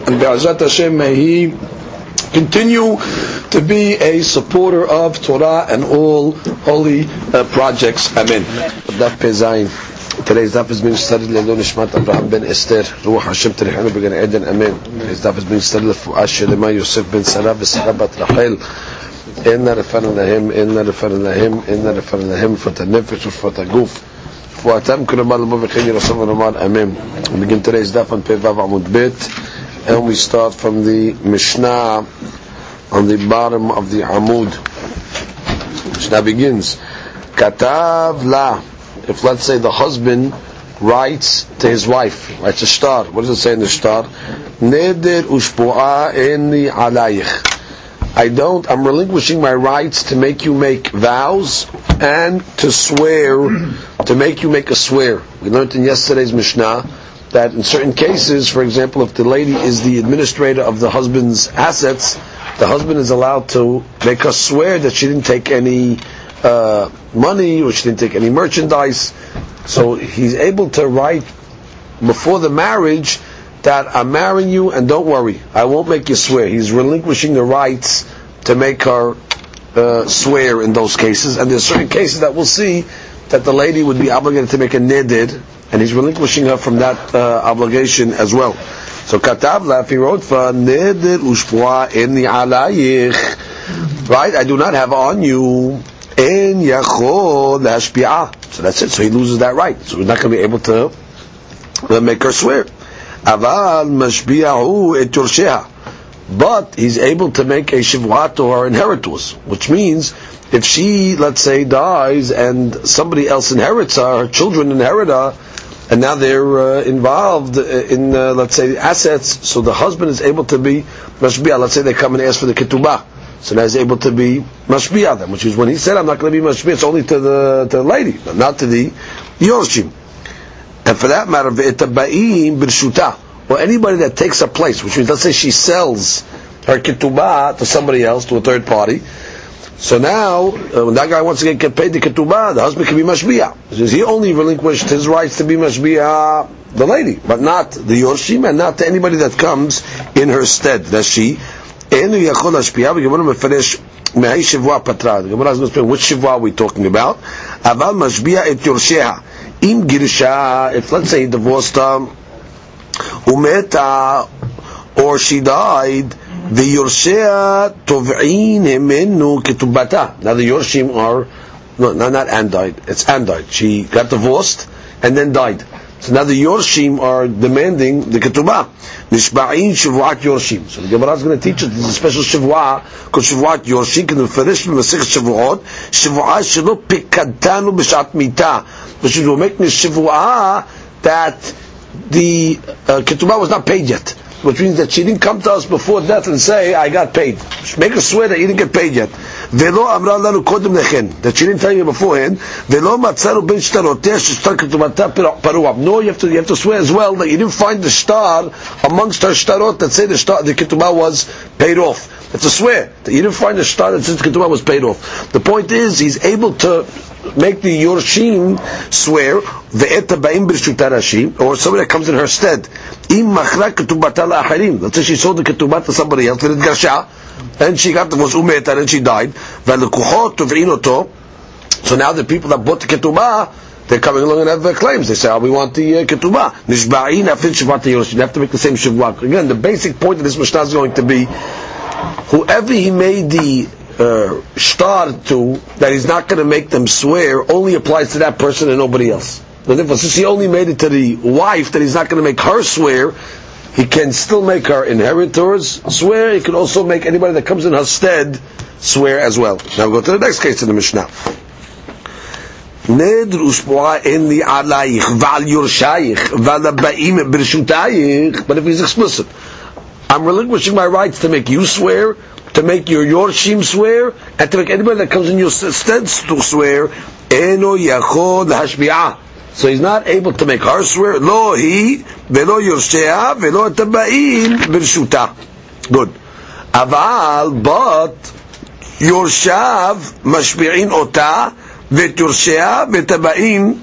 and Be'ezat Hashem may he continue to be a supporter of Torah and all holy uh, projects. Amen. Daf Pezayin. Today's daf is being studied Leilon Nishmat Abraham ben Esther Ruach Hashem Terechanu Began Eden Amen. Today's daf is being studied Lefuah Shelema Yosef ben Sarah v'Sarah bat Rachel إنا رفعنا لهم إنا رفعنا لهم إنا رفعنا لهم فتى النفس وفتى الجوف فواتم كل ما لما بخير رسول الله أمين. We begin today's daf on Pevav Amud Bet and we start from the Mishnah on the bottom of the Amud. Mishnah begins, Katav la. If let's say the husband writes to his wife, writes a star. What does it say in the star? Neder ushpu'a eni alayich. I don't, I'm relinquishing my rights to make you make vows and to swear, to make you make a swear. We learned in yesterday's Mishnah that in certain cases, for example, if the lady is the administrator of the husband's assets, the husband is allowed to make her swear that she didn't take any uh, money or she didn't take any merchandise. So he's able to write before the marriage that I'm marrying you and don't worry, I won't make you swear. He's relinquishing the rights to make her uh, swear in those cases. And there's certain cases that we'll see that the lady would be obligated to make a nedid, and he's relinquishing her from that uh, obligation as well. So katav la, if he wrote for nedid ushpua in the alayich, right? I do not have on you in yachol. So that's it. So he loses that right. So he's not going to be able to uh, make her swear. Aval mashbi'ahu. But he's able to make a shivwa to her inheritors, which means if she, let's say, dies and somebody else inherits her, her children inherit her, and now they're uh, involved in, uh, let's say, assets, so the husband is able to be mashbi'ah. Let's say they come and ask for the ketubah. So now he's able to be mashbi'ah them, which is when he said, I'm not going to be mashbi'ah, it's only to the, to the lady, not to the yorshim. And for that matter, v'etaba'im b'rshuta, or anybody that takes a place, which means, let's say she sells her ketubah to somebody else, to a third party. So now, uh, when that guy wants to get paid the ketubah, the husband can be mashbi'ah. Because he only relinquished his rights to be mashbi'ah the lady, but not the yorshim, and not to anybody that comes in her stead. That's she. אינו יכול להשפיע, וגמרנו מפרש מהי שבוע פטרה. הגמרא is explain which שבוע are we talking about. אבל משביע את יורשיה. אם גירשה, if let's say he divorced her, ומתה, or she died, the Yorshea Tov'in Himenu Ketubata. Now the Yorshim are, no, no, not Andite, it's Andite. She got divorced and then died. So now the Yorshim are demanding the Ketubah. Nishba'in Shavuat Yorshim. So the Gemara is going to teach it. us a special Shavuah, called Shavuat Yorshim, can referish from the six Shavuot, Shavuah Shelo Pikadanu B'Shat Mita. Which she's we're making a Shavuah that the uh, Ketubah was not paid yet Which means that she didn't come to us before death and say, I got paid. Make her swear that you didn't get paid yet. ולא אמרה לנו קודם לכן, that she didn't tell you beforehand, ולא מצאנו בין שטרותיה ששטר כתובתה פרוע. No, you have, to, you have to swear as well that you didn't find the star amongst her shtarot that say the, star, the ketubah was paid off. That's a swear that you didn't find the star that says the ketubah was paid off. The point is, he's able to make the Yorshim swear, ve'eta ba'im b'rshuta rashi, or somebody that comes in her stead. Im machra ketubata la'acharim. Let's say she sold the ketubah to somebody else, garsha, and she got the was umeta and she died. V'lekuchot tuv'in oto. So now the people that bought the ketubah, they're coming along and have their claims. They say, oh, we want the uh, ketubah. Nishba'in afin Yorshim. You have to make the same shivwa. Again, the basic point of this Mishnah is going to be, whoever he made the uh, to, that he's not going to make them swear, only applies to that person and nobody else. But therefore, since he only made it to the wife that he's not going to make her swear, he can still make her inheritors swear. He can also make anybody that comes in her stead swear as well. Now we go to the next case in the Mishnah. נדר ושפועה אין לי עלייך ועל יורשייך ועל הבאים ברשותייך, but if he's explicit, I'm relinquishing my rights to make you swear, to make your Yorshim swear, and to make anybody that comes in your stead to swear, Eno Yachod Hashbi'ah. so he's not able to make her swear. Lo he velo yoshea velo tabaim birshuta. Good. Aval but yorshav mashbirin ota veturshea vetabaim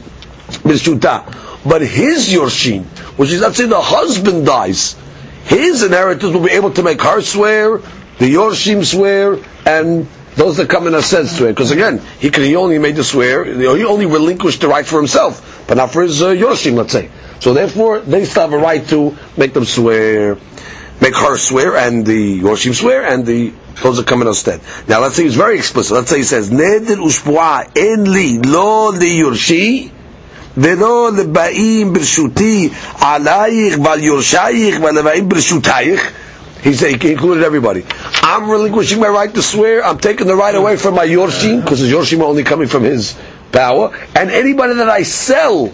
birshuta. But his yorshin, which is let's say the husband dies, his inheritors will be able to make her swear, the yorshim swear, and those that come in a sense swear. Because again, he could, he only made the swear, he only relinquished the right for himself, but not for his uh, Yorshim, let's say. So therefore, they still have a right to make them swear, make her swear, and the Yorshim swear, and the those that come in instead. Now let's say he's very explicit. Let's say he says, Neder ushpu'a en li lo li yurshi ולא לבאים ברשותי עלייך ועל יורשייך ולבאים ברשותייך he said he included everybody. I'm relinquishing my right to swear. I'm taking the right away from my yorshim because the yorshim are only coming from his power. And anybody that I sell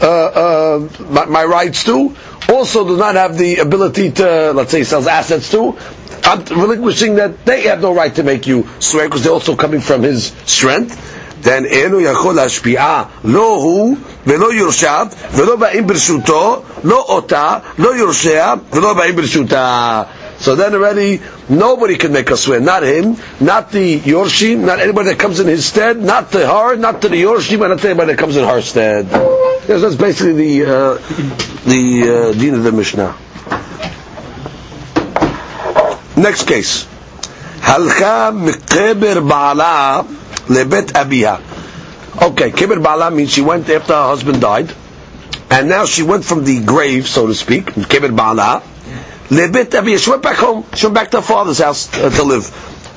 uh, uh, my, my, rights to also does not have the ability to, let's say, sells assets to. I'm relinquishing that they have no right to make you swear because they're also coming from his strength. Then אינו יכול להשפיעה, לא הוא ולא יורשיו, ולא באים ברשותו, לא אותה, לא יורשיה, ולא באים ברשותה. So then already nobody can make a swear, not him, not the Yorshim, not anybody that comes in his stead, not to her, not to the Yorshim, and not to anybody that comes in her stead. Yes, that's basically the uh, the uh, deen of the Mishnah. Next case. הלכה מקבר בעלה לבית אביה. Okay, kibbur bala means she went after her husband died, and now she went from the grave, so to speak, kibbur bala, lebet abiya. She went back home. She went back to her father's house uh, to live.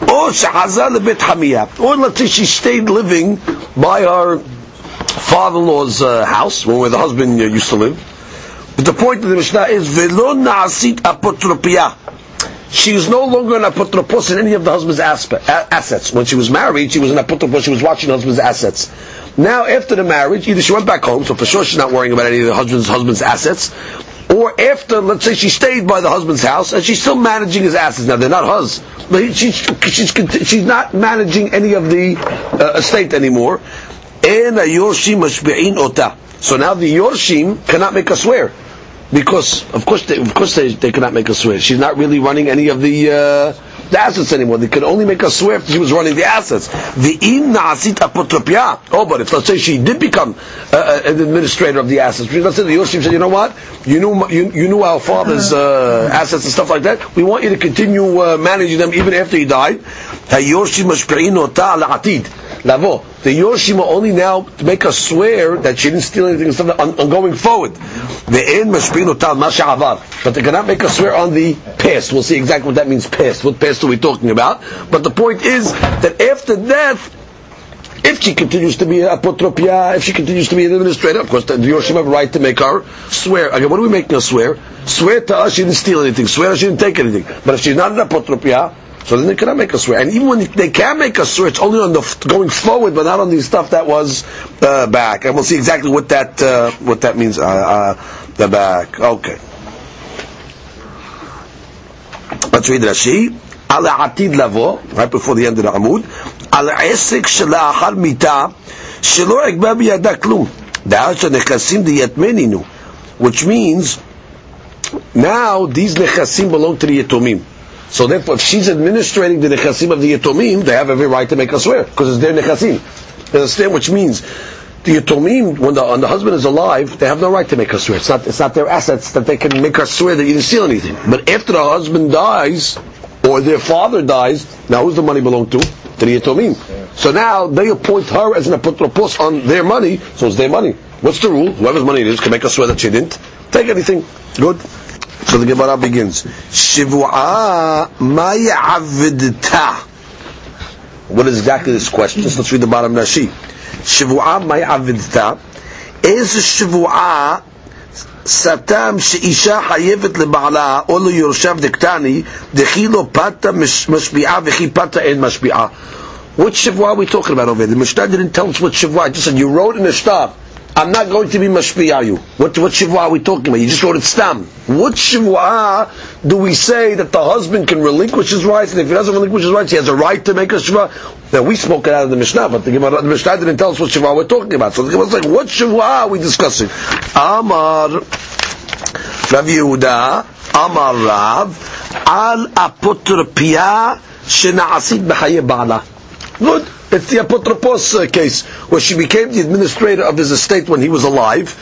Or shahaza lebet hamiya. Or let's she stayed living by her father-in-law's uh, house, where the husband uh, used to live. But the point of the Mishnah is velo naasit apotropia she is no longer an apotropos in any of the husband's aspe- assets. When she was married, she was an apotropos, she was watching the husband's assets. Now, after the marriage, either she went back home, so for sure she's not worrying about any of the husband's, husband's assets, or after, let's say she stayed by the husband's house, and she's still managing his assets. Now, they're not hers, but she's, she's, she's not managing any of the uh, estate anymore. So now the Yorshim cannot make a swear because of course they, of course they, they cannot make a swear. She's not really running any of the uh, the assets anymore. They could only make a swear if she was running the assets. The im naasit apotropia. Oh, but if let's say she did become uh, uh an administrator of the assets, let's say the Yoshim said, you know what, you knew you, you knew our father's uh, assets and stuff like that. We want you to continue uh, managing them even after he died. Lavo. The Yoshim will only now to make us swear that she didn't steal anything on, on going forward. The end But they cannot make us swear on the past. We'll see exactly what that means past. What past are we talking about? But the point is that after death, if she continues to be apotropia, if she continues to be an administrator, of course, the Yoshim have a right to make her swear. Again, what are we making her swear? Swear to us she didn't steal anything. Swear she didn't take anything. But if she's not an apotropia, so then they cannot make a swear. And even when they can make a swear, it's only on the going forward, but not on the stuff that was uh, back. And we'll see exactly what that uh, what that means. Uh, uh the back. Okay. Let's read Rashi. על העתיד לבוא, right before the end of the עמוד, על העסק שלאחר מיתה, שלא יגבה בידה כלום. דעת שנכסים דיתמנינו, which means, now these נכסים belong to the יתומים. So therefore, if she's administrating the nechasim of the yatomim, they have every right to make a swear because it's their nechasim. Understand? Which means the yatomim, when the, when the husband is alive, they have no right to make a swear. It's not, it's not their assets that they can make a swear that you didn't steal anything. But after the husband dies, or their father dies, now who's the money belong to? To the yatomim. So now they appoint her as an apotropos on their money, so it's their money. What's the rule? Whoever's money it is can make a swear that she didn't take anything. Good. So the Gemara begins. Shivua mayavidta. What is exactly this question? Let's read the bottom Rashi. Shivua mayavidta. Is shivua סתם שאישה חייבת לבעלה או ליורשיו דקטני, דכי לא פתה משפיעה וכי פתה אין משפיעה. What are we talking about over there? The Mishnah didn't tell us what Shivua. just said you wrote in the Mishnah I'm not going to be mashpiyayu. What, what shivua are we talking about? You just wrote it stam. What shivua do we say that the husband can relinquish his rights, and if he doesn't relinquish his rights, he has a right to make a shivua? Now, we spoke it out of the Mishnah, but the, the Mishnah didn't tell us what shivua we're talking about. So the Gemara was like, what shivua are we discussing? Amar Rav Yehuda, Amar Rav, Al apotropia shena'asit b'chaye. Good. It's the apotropos uh, case, where she became the administrator of his estate when he was alive.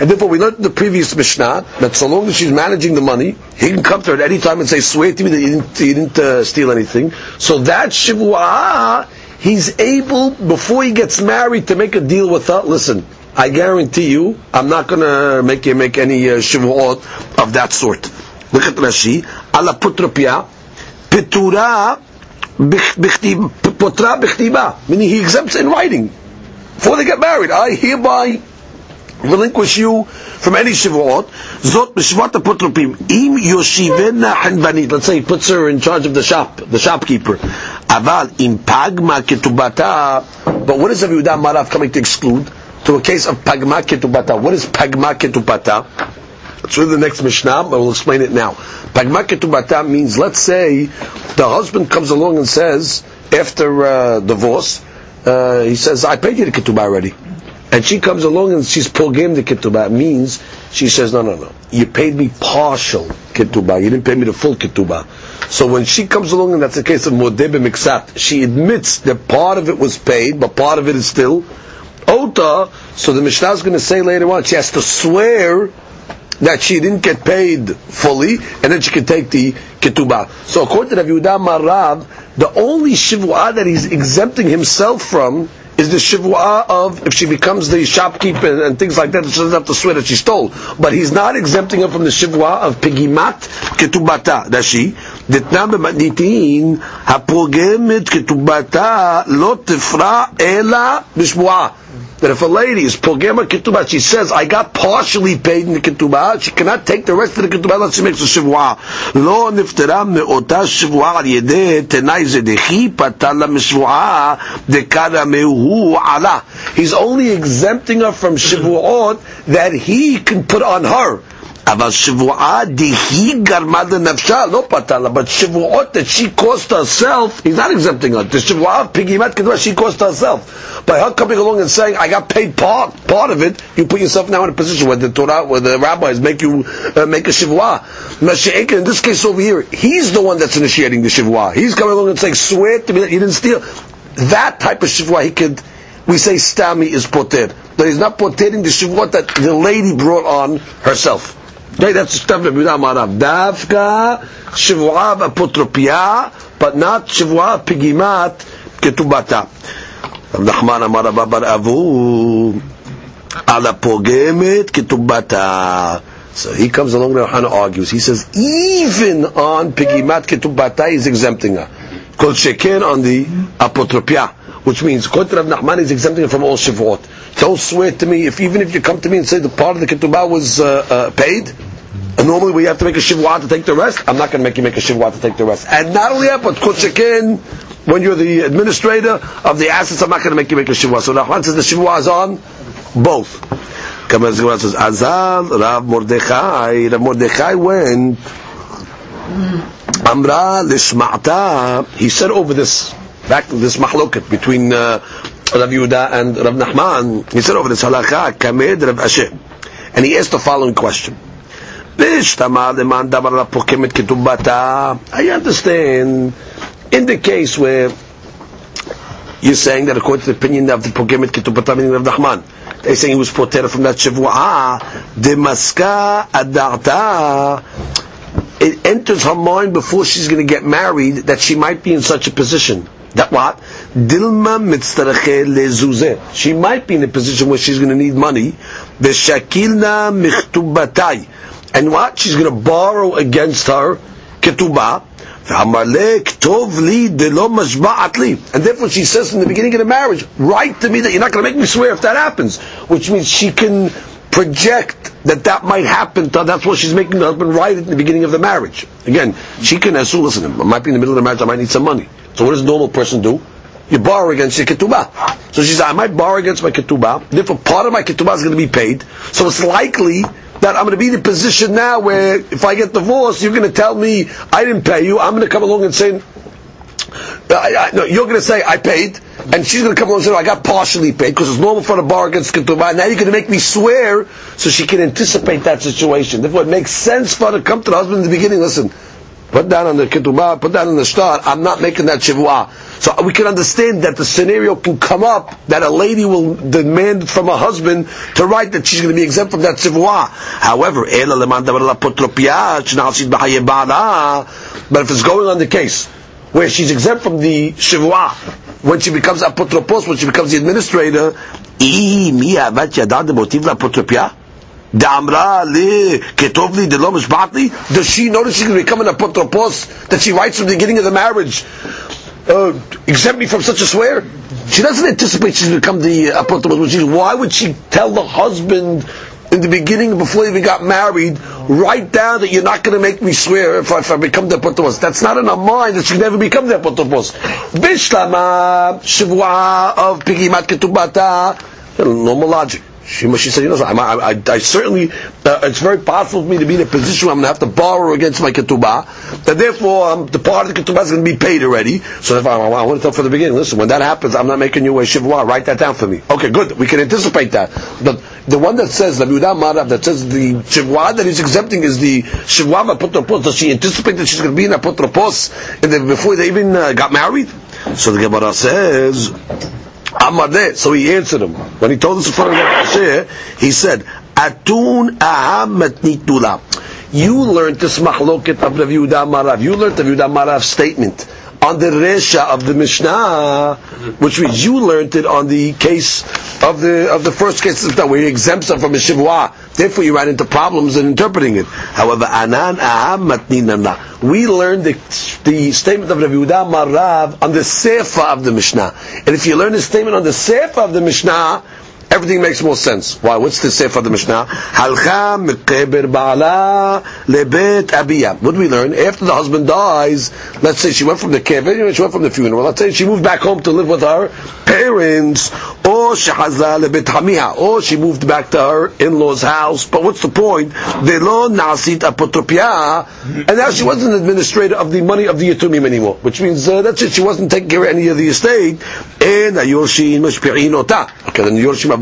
And therefore, we learned in the previous Mishnah that so long as she's managing the money, he can come to her at any time and say, "Swear to me that you didn't, you didn't uh, steal anything." So that shivua, he's able before he gets married to make a deal with her. Listen, I guarantee you, I'm not going to make you make any uh, of that sort. Look at Rashi, ala pitura potra b'chtiba, meaning he exempts in writing. Before they get married, I hereby relinquish you from any shivuot. Zot b'shvat apotropim. Im yoshivena henvanit. Let's say he puts her in charge of the shop, the shopkeeper. Aval im pagma ketubata. But what is Rabbi Yehuda Marav coming to exclude? To a case of pagma ketubata. What is pagma ketubata? It's really the next Mishnah, but we'll explain it now. Pagma ketubata means, let's say, the husband comes along and says, after uh, divorce, uh, he says, I paid you the ketubah already. And she comes along and she's pogim the ketubah. Means she says, no, no, no. You paid me partial ketubah. You didn't pay me the full ketubah. So when she comes along, and that's the case of modeh miksat, she admits that part of it was paid, but part of it is still ota. So the Mishnah is going to say later on, she has to swear that she didn't get paid fully, and then she can take the ketubah. So according to Rav Yehuda Marav, the only shivua that he's exempting himself from is the shivua of if she becomes the shopkeeper and, and things like that, she doesn't have to swear that she stole. But he's not exempting her from the shivua of pigimat ketubata. That she דתנה במתניתין הפוגמת כתובתה לא תפרע אלא בשבועה that if a lady is pogema ketubah, she says, I got partially paid in the ketubah, she cannot take the rest of the ketubah unless she makes a shivua. Lo niftera me'ota shivua al yedeh tenai zedechi patala mishvua dekada mehu ala. He's only exempting her from shivuot that he can put on her. אבל שבועה דהי גרמה לנפשה, לא פתלה, but שבועות that she caused herself, he's not exempting her. The שבועה פגימת כדבר she caused herself. By her coming along and saying, I got paid part, part of it, you put yourself now in a position where the Torah, where the rabbis make you uh, make a shivua. In this case over here, he's the one that's initiating the shivua. He's coming along and saying, swear to me that you didn't steal. That type of shivua, he could, we say stami is poter. But he's not potering the shivua that the lady brought on herself. Okay, that's that. Davka, Shivua apotropia, but not Shivua pigimat ketubata. Rav Nachman Amar Bar Avu, ala pogemet ketubata. So he comes along there, Hana argues. He says, even on pigimat ketubata, he's exempting her. Kol sheken on the apotropia, which means, to Rav Nachman, is exempting from all shivuot. Don't swear to me, if even if you come to me and say the part of the ketubah was uh, uh, paid, and normally we have to make a shivwa to take the rest, I'm not going to make you make a shivwa to take the rest. And not only that, but kutshakin, when you're the administrator of the assets, I'm not going to make you make a shivwa. So Rahman says the shivwa is on both. Kamar says, Azal, Rav Mordechai, Rav Mordechai went, Amra lishma'ta, he said over this, back to this mahloket between uh, Rav Yehuda and Rav Nachman, he said over this halakha, kamed Rav Ashi. And he asked the following question. I understand in the case where you're saying that according to the opinion of the Pokemet Ketubata, meaning of Nachman, they're saying he was protected from that Shavua, Demaska Adarta, it enters her mind before she's going to get married that she might be in such a position. That what? Dilma lezuze. She might be in a position where she's going to need money. Veshakilna michtubatai. And what? She's going to borrow against her ketubah. And therefore she says in the beginning of the marriage, write to me that you're not going to make me swear if that happens. Which means she can project that that might happen. That's what she's making the husband write at the beginning of the marriage. Again, she can assume, listen, I might be in the middle of the marriage, I might need some money. So what does a normal person do? You borrow against your ketubah. So she said, I might borrow against my ketubah. Therefore, part of my ketubah is going to be paid. So it's likely that I'm going to be in a position now where if I get divorced, you're going to tell me I didn't pay you. I'm going to come along and say, I, I, no, you're going to say I paid, and she's going to come along and say I got partially paid because it's normal for the bar against ketubah. Now you're going to make me swear so she can anticipate that situation. Therefore, it makes sense for her to come to the husband in the beginning. Listen, put down on the ketubah, put down on the start. I'm not making that shivua. So we can understand that the scenario can come up that a lady will demand from a husband to write that she's going to be exempt from that shivua. However, but if it's going on the case where she's exempt from the shivua when she becomes apotropos, when she becomes the administrator, does she notice going to become an apotropos that she writes from the beginning of the marriage? Uh, exempt me from such a swear? She doesn't anticipate she's become the apotropos. Why would she tell the husband in the beginning, before you even got married, write down that you're not going to make me swear if I, if I become the apotropos. That's not in our mind that she never become the apotropos. Bishlama, shivua of pigimat ketubata, normal logic. She, she said, you know, I, I, I certainly, uh, it's very possible for me to be in a position where I'm going to have to borrow against my ketubah, that therefore um, the part of the ketubah is going to be paid already. So if I, I, want to tell from the beginning, listen, when that happens, I'm not making you a shivua, write that down for me. Okay, good, we can anticipate that. But the one that says, the Marav, that says the shivua that he's exempting is the shivua of apotropos, does she anticipate that she's going to be in a apotropos before they even uh, got married? So the Gemara says, Amadeh. So he answered him. When he told us in front of the he said, Atun aham matnitula. You learned this mahloket of Rav Yehuda Marav. You learned the Yehuda Marav statement on the Resha of the Mishnah, which means you learned it on the case of the of the first case of where he exempts them from a shivua. Therefore, you ran into problems in interpreting it. However, anan aham matninana. We learned the, the statement of Rabbi Yehuda Marav on the sefer of the Mishnah. And if you learn the statement on the sefer of the Mishnah, everything makes more sense. Why? What's the sefer of the Mishnah? Halcha mekeber ba'ala lebet abiyah. What do we learn? After the husband dies, let's say she went from the kever, she went from the funeral. Let's say she moved back home to live with her parents, or shehaza lebet hamiha, or she moved back to her in-laws' house. But what's the point? Velo nasit apotropia, and now she wasn't administrator of the money of the yatumim anymore, which means uh, that's it. She wasn't taking care of any of the estate, and ayorshin mashpi'in ota. Okay, then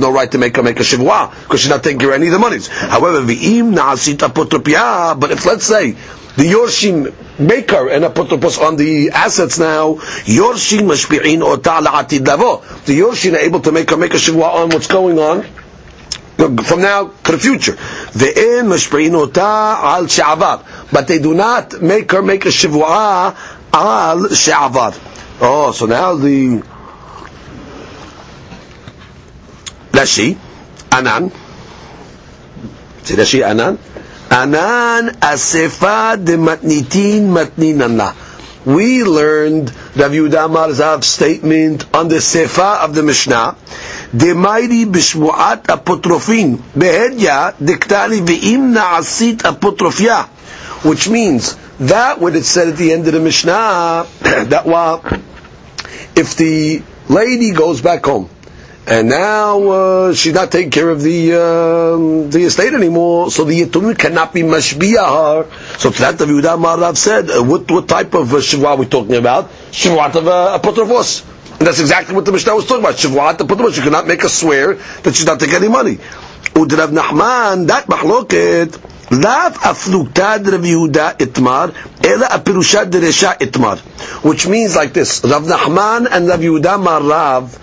no right to make her make a shivua because she's not taking care of any of the monies. However, v'im na'asit apotropia, but if let's say the Yorshim make her an apotropos on the assets now, Yorshim mashpi'in ota la'atid lavo. The Yorshim are able to make her make a shivua on what's going on from now to the future. Ve'en mashpi'in ota al she'avar. But they do not make her make a shivua al she'avar. Oh, so now the Rashi, Anan. See Rashi, Anan. Anan asefa de matnitin matninana. We learned Rav Yehuda Marzav statement on the sefa of the Mishnah. דמיירי בשבועת אפוטרופין, בהדיא דקטני ואם נעשית אפוטרופיה, which means that what it said at the end of the Mishnah, that while if the lady goes back home and now uh, she's not taking care of the uh, the estate anymore, so the Yitum cannot be mashbiya her. So to that the Yehuda Marav said, uh, what, what type of uh, shivwa are we talking about? Shivwat of uh, apotropos. And that's exactly what the Mishnah was talking about. Shivwat apotropos. You cannot make a swear that she's not taking any money. Udrav Nachman, that mahloket, לאו אפלותא דרב יהודה אתמר, אלא הפירושה דרשע אתמר. Which means like this, Rav Nachman and Rav Yehuda Marav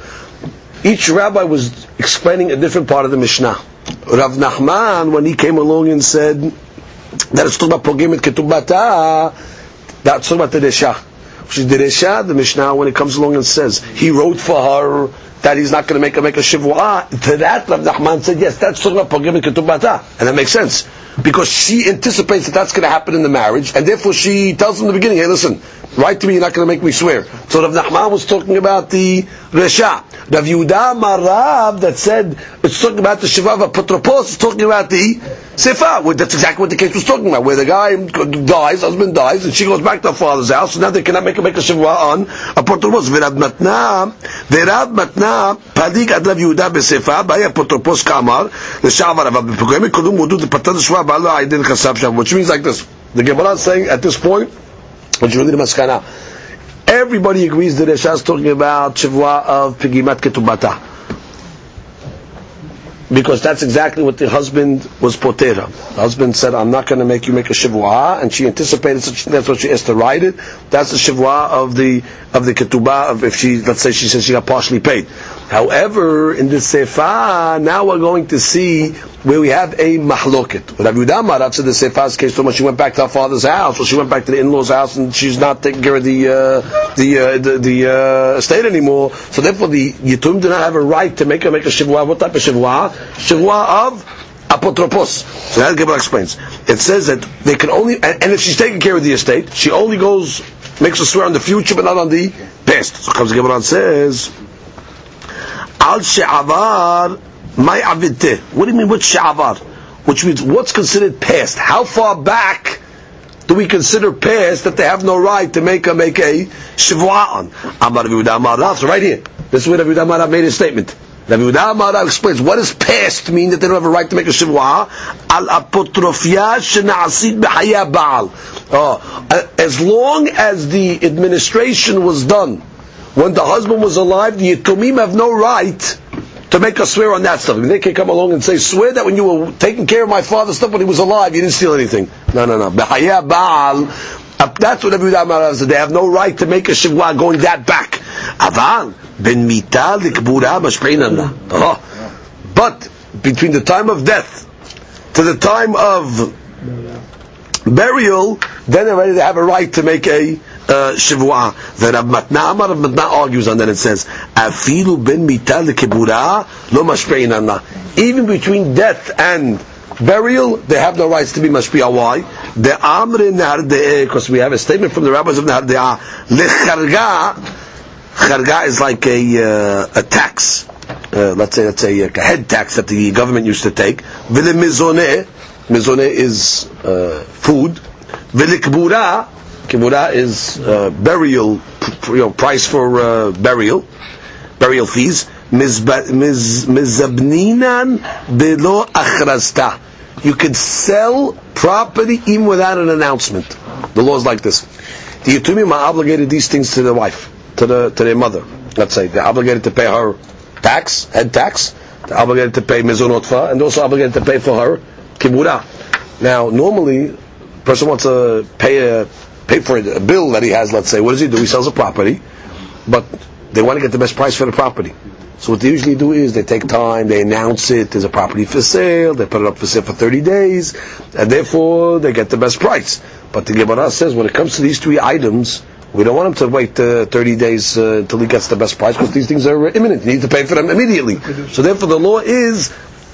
each rabbi was explaining a different part of the Mishnah. Rav Nachman, when he came along and said that it's talking about pogim et ketubata, that's talking about the Resha. Which is the Resha, the Mishnah, when it comes along and says, he wrote for her that he's not going to make her make a shivua. To that, Rav Nachman said, yes, that's talking about pogim et ketubata. And that makes sense. Because she anticipates that that's going to happen in the marriage, and therefore she tells him in the beginning, hey, listen, Write to me, you're not going to make me swear. So Rav Nachman was talking about the Resha. Rav Yehuda Marav that said, it's talking about the Shiva of Apotropos, it's talking about the Sefa. Well, that's exactly what the case was talking about, where the guy dies, husband dies, and she goes back to her father's house, so now they cannot make her make a Shiva on Apotropos. V'Rav Matna, V'Rav Matna, Padik ad Rav Yehuda Besefa, by Apotropos Kamar, the Shavar of Apotropos, Kodum Wudu, the Patan Shva, Which means like this. The Gemara is saying at this point, which really the maskana. Everybody agrees that Resha is talking about Shavua of Pigimat Ketubata. Because that's exactly what the husband was potera. The husband said, I'm not going to make you make a Shavua, and she anticipated such, that's what she has to write it. That's the Shavua of the, of the Ketubah, of if she, let's say she says she got partially paid. However, in the Sefa, now we're going to see where we have a mahloket. Rabbi Yudamar, after the Sefa's case, so much she went back to her father's house, or she went back to the in-laws' house, and she's not taking care of the uh, the uh, the, the uh, estate anymore. So therefore, the Yitum do not have a right to make her make a shivua. What type of shivua? Shivua of apotropos. So that Gemara explains. It says that they can only, and, and if she's taking care of the estate, she only goes makes a swear on the future, but not on the past. So comes the and says. Al she'avar my avidte. What do you mean what's she'avar? Which means what's considered past? How far back do we consider past that they have no right to make a make a shivua on? Amar Amar So right here, this is where Rabbi Amar made a statement. Rabbi Amar explains what does past mean that they don't have a right to make a shivua? Al apotrofia shenaasid b'haya. Oh, as long as the administration was done when the husband was alive, the Yitumim have no right to make us swear on that stuff. I mean, they can come along and say, swear that when you were taking care of my father's stuff when he was alive, you didn't steal anything. No, no, no. Baal, uh, that's what every said. They have no right to make a shivwa going that back. Aval, ben mita likbura. Oh. But, between the time of death to the time of burial, then already to have a right to make a uh, shivua. The Rab Matna Amar Rab Matna argues on that and says, "Afilu ben mita lekibura lo mashpein Even between death and burial, they have no rights to be mashpia. Why? The amre narde'eh, because we have a statement from the rabbis of Nehardea, lecharga, charga is like a, uh, a tax. Uh, let's say let's say a head tax that the government used to take. Vile mizone, mizone is uh, food. Vile kibura, Kibura is uh, burial, you know, price for uh, burial, burial fees. Mizabninan belo achrasta. You can sell property even without an announcement. The law is like this. The Yitumim are obligated these things to the wife, to the to their mother. Let's say they're obligated to pay her tax, head tax. They're obligated to pay mizonotfa, and also obligated to pay for her kibura. Now, normally, person wants to pay a pay for a bill that he has, let's say, what does he do? He sells a property, but they want to get the best price for the property. So what they usually do is they take time, they announce it, there's a property for sale, they put it up for sale for 30 days, and therefore they get the best price. But the Gemara says when it comes to these three items, we don't want him to wait uh, 30 days uh, until he gets the best price because these things are imminent. You need to pay for them immediately. So therefore the law is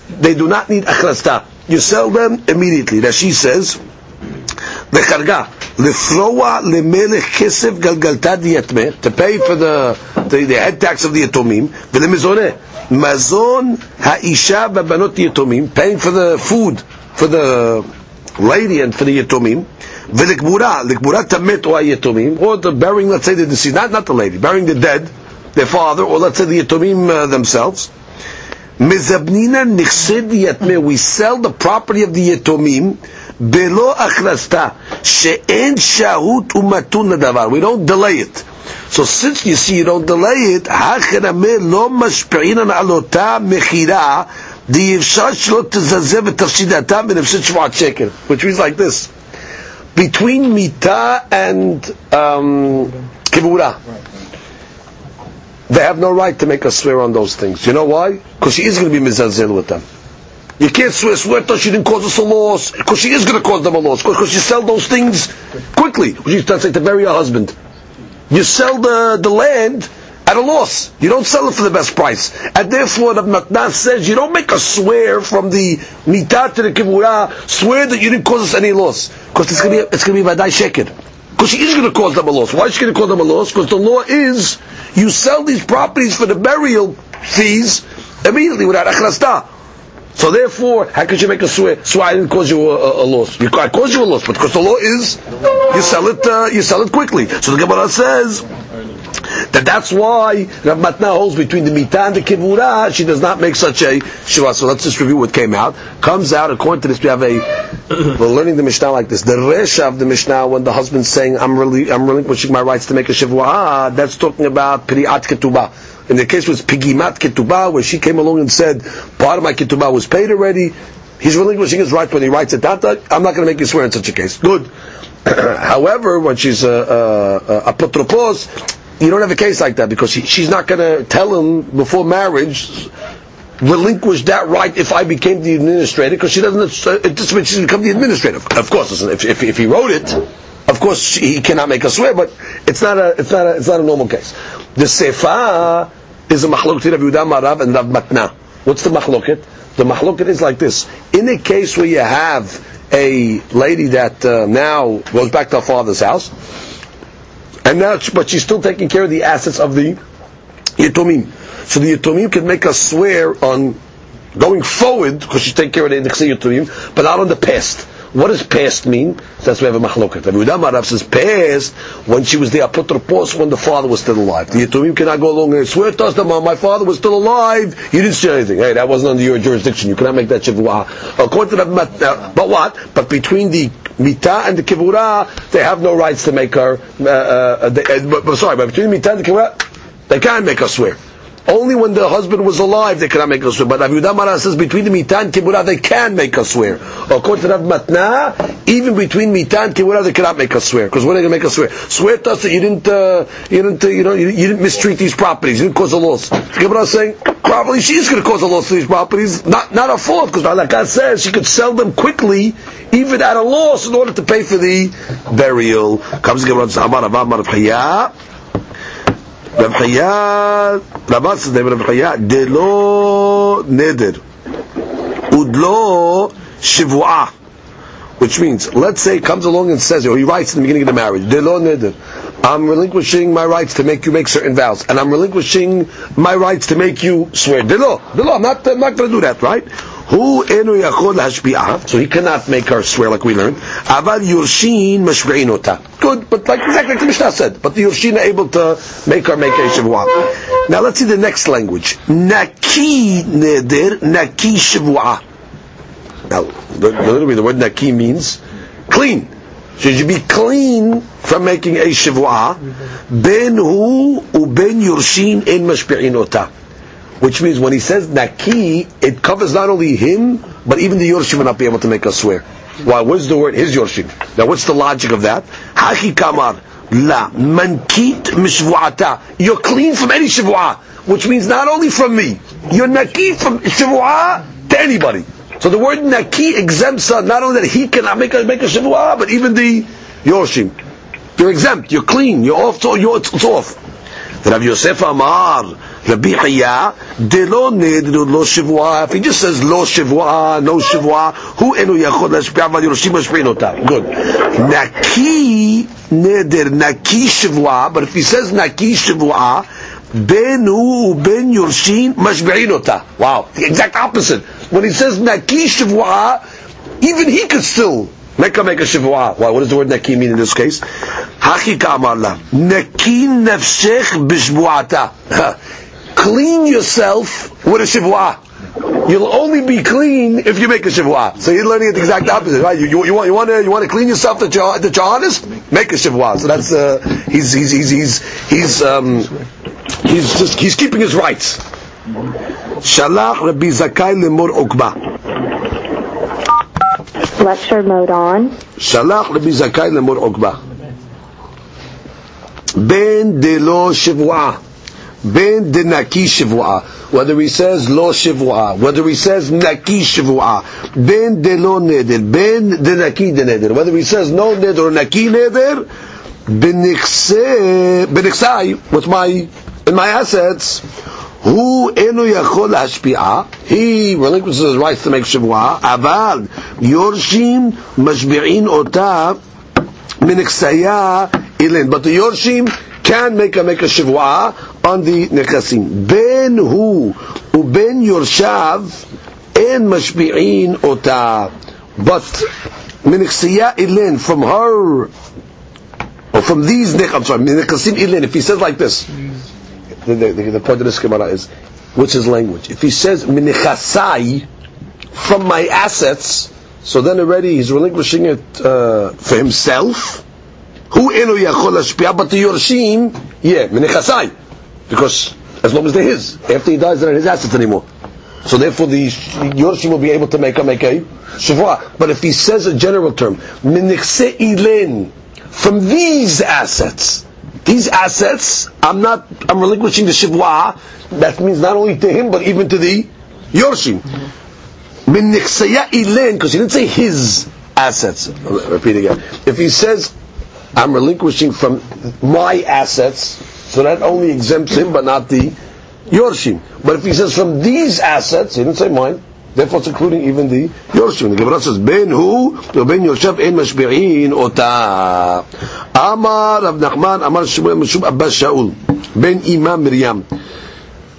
they do not need akhrasta. You sell them immediately. That she says, the charga לפרוע למלך כסף גלגלתא דיתמה, to pay for the, the, the head tax of the יתומים, ולמזונה, מזון האישה בבנות יתומים, paying for the food for the lady and for the יתומים, ולגבורה, לגבורת המת או היתומים, or the burying, let's say the deceased, not, not the lady, burying the dead, their father, or let's say the יתומים uh, themselves, מזבנינה נכסי דיתמה, we sell the property of the יתומים, בלא הכנסתה, שאין שהות ומתון לדבר. We don't delay it. So since you see you don't delay it, החרמה לא משפיעין על אותה מכירה, די אפשר שלא תזזב את תפסידתה בנפסד שבועת שקל. Which means like this. Between mita and um, kibura. They have no right to make us swear on those things. You know why? Because she is going to be mizazel with them. You can't swear, swear that she didn't cause us a loss, because she is going to cause them a loss, because you sell those things quickly. Which That's like to bury your husband. You sell the, the land at a loss. You don't sell it for the best price. And therefore, the Matnas says, you don't make a swear from the mitah to the kibura, swear that you didn't cause us any loss. Because it's going to be, it's going to be sheker. Because she is going to cause them a loss. Why is she going to cause them a loss? Because the law is you sell these properties for the burial fees immediately without achrasta. So therefore, how could you make a swear? Swear I didn't cause you a, a, a loss. You, I caused you a loss, but because the law is, you sell it, uh, you sell it quickly. So the Gemara says that that's why Rav Matna holds between the mita and the kivura. She does not make such a shiva. So let's just review what came out. Comes out according to this. We have a we're learning the Mishnah like this. The resha of the Mishnah when the husband's saying I'm really I'm relinquishing my rights to make a shiva. Ah, that's talking about priat ketubah. In the case was Pigimat Ketubah, where she came along and said, part of my Ketubah was paid already. He's relinquishing his right when he writes it down. I'm not going to make you swear in such a case. Good. However, when she's a, a, a apotropos, you don't have a case like that because she, she's not going to tell him before marriage relinquish that right if I became the administrator because she doesn't anticipate she's become the administrator. Of course, if, if, if he wrote it, of course he cannot make a swear, but it's not a it's not a, it's not a normal case. The sefa is a machloket of Yehuda Marav and Rav Matna. What's the machloket? The machloket is like this. In a case where you have a lady that uh, now goes back to her father's house, and now, but she's still taking care of the assets of the Yitomim. So the Yitomim can make us swear on going forward, because she's taking care of the Yitomim, but not on the past. What does past mean? That's why we have a machloket. Rabbi Marav says past when she was the apotropos when the father was still alive. The Yitumim cannot go along and swear to us that my father was still alive. You didn't say anything. Hey, that wasn't under your jurisdiction. You cannot make that shivua. According to the but what? But between the mita and the kivura, they have no rights to make her. Uh, uh, they, uh, but, but, sorry, but between the mita and the kivura, they can't make her swear. Only when the husband was alive they cannot make a swear. But Rav Yehuda Mara says between the Mita and Kibura they can make a swear. According to Rav Matna, even between Mita and Kibura they cannot make a swear. Because when are they going to make a swear? Swear to us that you didn't, uh, you didn't, uh, you know, you, you, didn't mistreat these properties. You didn't cause a loss. Kibura is saying probably she is going to cause a loss to these properties. Not not her fault because like I said, she could sell them quickly, even at a loss, in order to pay for the burial. Comes Gemara Amar Rav Chaya, Rabbah says, Rav Chaya, Delo Neder, Udlo Shivuah. Which means, let's say comes along and says, or he writes in the beginning of the marriage, Delo Neder, I'm relinquishing my rights to make you make certain vows, and I'm relinquishing my rights to make you swear. Delo, Delo, I'm not, I'm not going to do that, right? Who enu yachol hashbi'ah, so he cannot make her swear like we learned. Avad yurshin mashbi'in ota. Good, but like exactly like the Mishnah said. But the yurshin are able to make her make a shavua. Now let's see the next language. Naki neder, naki shavua. Now, literally the word naki means clean. Should you be clean from making a shavua? Ben hu u ben yurshin in mashbi'in ota which means when he says naki, it covers not only him, but even the Yorshim will not be able to make us swear. Why? What's the word? His Yorshim. Now, what's the logic of that? Haki kamar la mankit mishvuata. You're clean from any shivua, which means not only from me, you're naki from shivua to anybody. So the word naki exempts uh, not only that he cannot make a make a shivua, but even the Yorshim. You're exempt. You're clean. You're off. You're, it's off. Rav Yosef Amar Rabbi Chaya, delo nedru lo shivua. If he just says lo shivua, no shivua, who enu yachod lashpi'a val yoroshim mashpi'in otam. Good. Naki neder, naki shivua, but if he says naki shivua, ben hu ben yorshin mashbi'in ota. Wow, the exact opposite. When he says naki shivua, even he could still make a make a shivua. Why? What does the word naki mean in this case? Haki ka'amar la. Naki nefshech b'shvuata clean yourself with a shivua. You'll only be clean if you make a shivua. So you're learning it the exact opposite, right? You, you, you, want you want to you want to clean yourself that you're that you're honest. Make a shivua. So that's uh, he's he's he's he's he's um he's just he's keeping his rights. Shalach Rabbi Zakai lemor okba. Lecture mode on. Shalach Rabbi Zakai lemor okba. Ben de lo shivua. Ben de naki shivua. Whether he says lo shivua, whether he says naki shivua, ben de lo neder, ben de naki de neder. Whether he says no neder or naki neder, benichsai, with my, in my assets, who enu yachol hashpi'a, he relinquishes his rights to make shivua, aval, yorshim mashbi'in ota, miniksaya ilin. But the Yorshim can make a make a shivua on the nekasim. Ben hu uben yorshav en mashbi'in ota. But miniksaya ilin from her or from these nek. I'm sorry, minikasim ilin. If he says like this, the, the, the point of this Gemara is, what's his language? If he says minichasai from my assets, so then already he's relinquishing it uh, for himself. Who enu yachol hashpia, but the yorshim, yeah, minechasai, because as long as they're his, after he dies, they're his assets anymore. So therefore, the yorshim will be able to make a make a shavua. But if he says a general term, minichse ilen, from these assets, these assets, I'm not, I'm relinquishing the shivwa. That means not only to him, but even to the yorshim. Min because he didn't say his assets. Repeat again. If he says, I'm relinquishing from my assets, so that only exempts him, but not the yorshim. But if he says from these assets, he didn't say mine. Therefore, it's including even the yorshim. The Gemara says, "Ben hu ben yoshav en mashbi'in ota." Amar Rav Nachman, Amar Shmuel Meshub Abbas Shaul, ben Ima Miriam.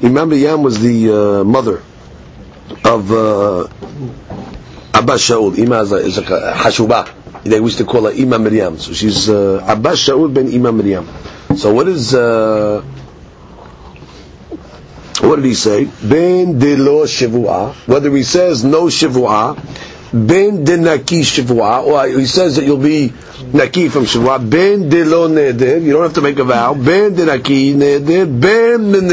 Ima Miriam was the uh, mother of uh, Abbas Shaul. Imam is, a, is a. They used to call her Ima Miriam. So she's uh, Abbas Shaul ben Ima Miriam. So what is uh, what did he say? Ben de lo shivua. Whether he says no shivua, ben de naki shivua, or he says that you'll be naki from shivua. Ben de lo neder. You don't have to make a vow. Ben de naki neder. Ben min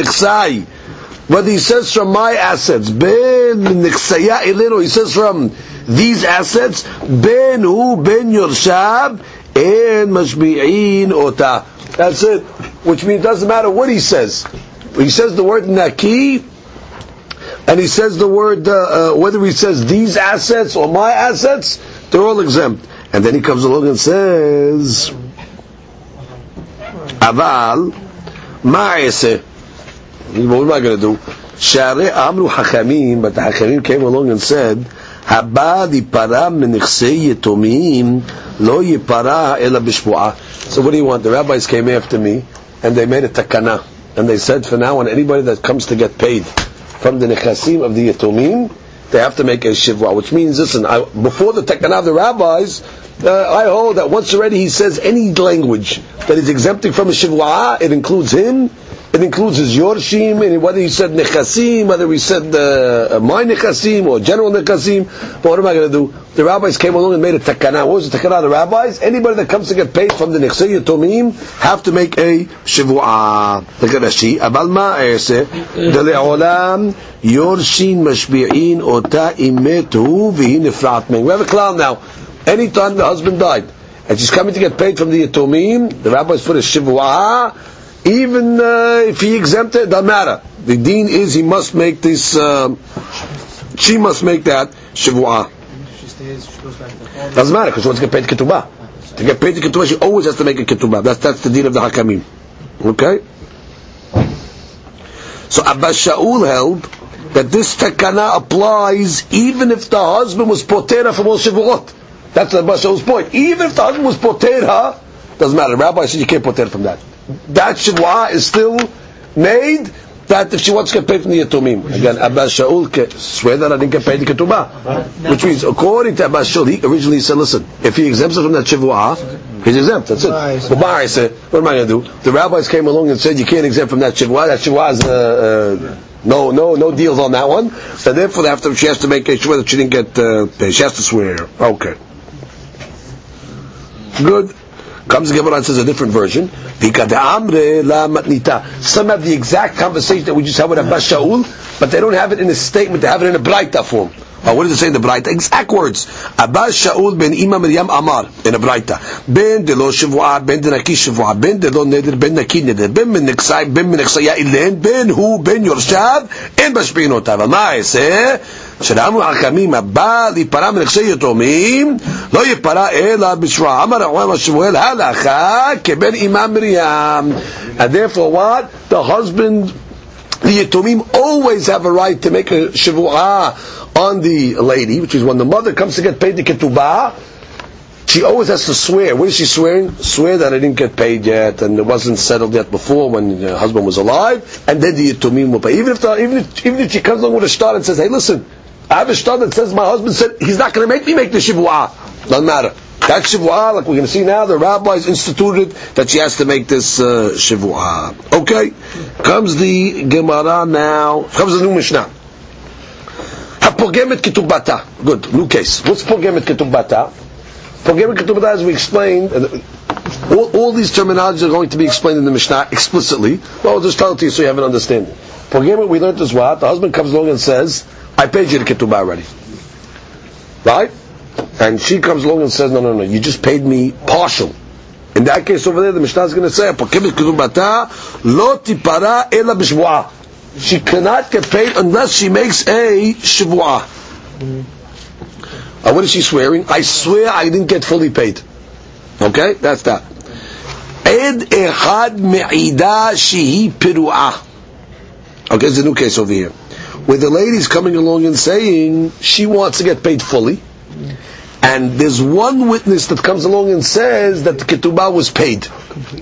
whether he says from my assets, ben niksaya ilino, he says from these assets, ben hu ben yorshab, and mashbi'in ota. That's it. Which means it doesn't matter what he says. He says the word naki, and he says the word, uh, uh, whether he says these assets or my assets, they're all exempt. And then he comes along and says, aval, ma'ese. What am I going to do? Share Amru Hachamim, but the Hachamim came along and said, So what do you want? The rabbis came after me, and they made a takana. And they said, for now on, anybody that comes to get paid from the nechasim of the yetomim, they have to make a shivwa, which means, listen, I, before the takana of the rabbis, uh, I hold that once already he says any language that is exempting from a shivwa, it includes him, it includes his yorshim, and whether he said nechasim, whether he said uh, my nechasim or general nechasim. But what am I going to do? The rabbis came along and made a takana. What was the takana the rabbis? Anybody that comes to get paid from the nechsei yatomim have to make a shivua. Look at Rashi. Abal ma ese deleolam yorshin mashbi'in ota imetu v'hi nifrat We have a clown now. Anytime the husband died, and she's coming to get paid from the yatomim, the rabbis put a shivua even uh, if he exempted, it doesn't matter. The deen is he must make this. Uh, she must make that shivua. Doesn't matter because she wants to get paid ketubah. To get paid ketubah, she always has to make a ketubah. That's that's the deen of the hakamim. Okay. So Abbas Shaul held that this takana applies even if the husband was potera from all shivuot. That's Abbas Shaul's point. Even if the husband was potera, doesn't matter. Rabbi said you can't potera from that that shivua is still made that if she wants to get paid from the Yatumim. Again, Abbas Shaul can swear that I didn't get paid the Ketubah. Which means, according to Abbas Shaul, he originally said, listen, if he exempts her from that Shivua, he's exempt, that's it. But Bar said, what am I going to do? The rabbis came along and said, you can't exempt from that Shivua, that Shivua is, uh, uh, no, no, no deals on that one. So therefore, after she has to make a sure that she didn't get uh, paid. She has to swear. Okay. Good. Comes the Gemara and says a different version. Some have the exact conversation that we just had with Abbas Shaul, but they don't have it in a statement, they have it in a Braita form. Uh, what does it say in the Braita? Exact words. Abbas Shaul ben Ima Miriam Amar in a Braita. Ben de lo shivua, ben de naki shivua, ben de lo neder, ben naki neder, ben min nixai, ben min nixaya ilen, ben hu, ben yorshav, en bashpinotav. מה אעשה? שלנו החכמים הבא להיפרע מנכסי יתומים לא ייפרע אלא בשבועה. אמר רחמן שמואל הלכה כבן אימה מרים. And therefore what? The husband the Yatomim always have a right to make a shivu'ah on the lady, which is when the mother comes to get paid the ketubah, she always has to swear. What is she swearing? Swear that I didn't get paid yet, and it wasn't settled yet before when her husband was alive, and then the Yitumim will pay. Even if, the, even if, even if she comes along with a star and says, hey, listen, I have a shtar that says my husband said he's not going to make me make the shivua. Doesn't matter. That shivua, like we're going to see now, the rabbis instituted that she has to make this uh, shivua. Okay, comes the Gemara now. Comes the new Mishnah. Hapogemet ketubata. Good, new case. What's pogemet ketubata? Pogemet ketubata, as we explained, uh, all, all, these terminologies are going to be explained in the Mishnah explicitly. Well, I'll just tell it to you so you have an understanding. Pogemet, we learned as what the husband comes along and says. I paid you the ketubah already. Right? And she comes along and says, no, no, no, you just paid me partial. In that case over there, the Mishnah is going to say, "Pokemet ketubata lo tipara ela b'shvuah." She cannot get paid unless she makes a shvuah. Uh, what is she swearing? I swear I didn't get fully paid. Okay, that's that. Ed echad me'ida shehi piru'ah. Okay, it's a new case over here Where the lady's coming along and saying she wants to get paid fully, and there's one witness that comes along and says that the ketubah was paid.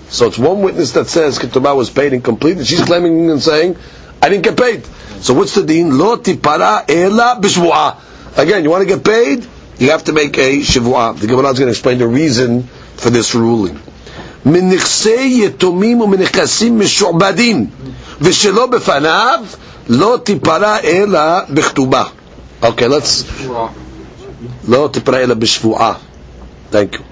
So it's one witness that says ketubah was paid and complete, and she's claiming and saying, I didn't get paid. So what's the deen? Lo tipara ela b'shvu'ah. Again, you want to get paid? You have to make a shvu'ah. The Gemara is going to explain the reason for this ruling. من נכסי יתומים ומנכסים משועבדים ושלא בפניו לא תיפרע אלא בכתובה. Okay, let's... לא תיפרע אלא בשבועה. Thank you.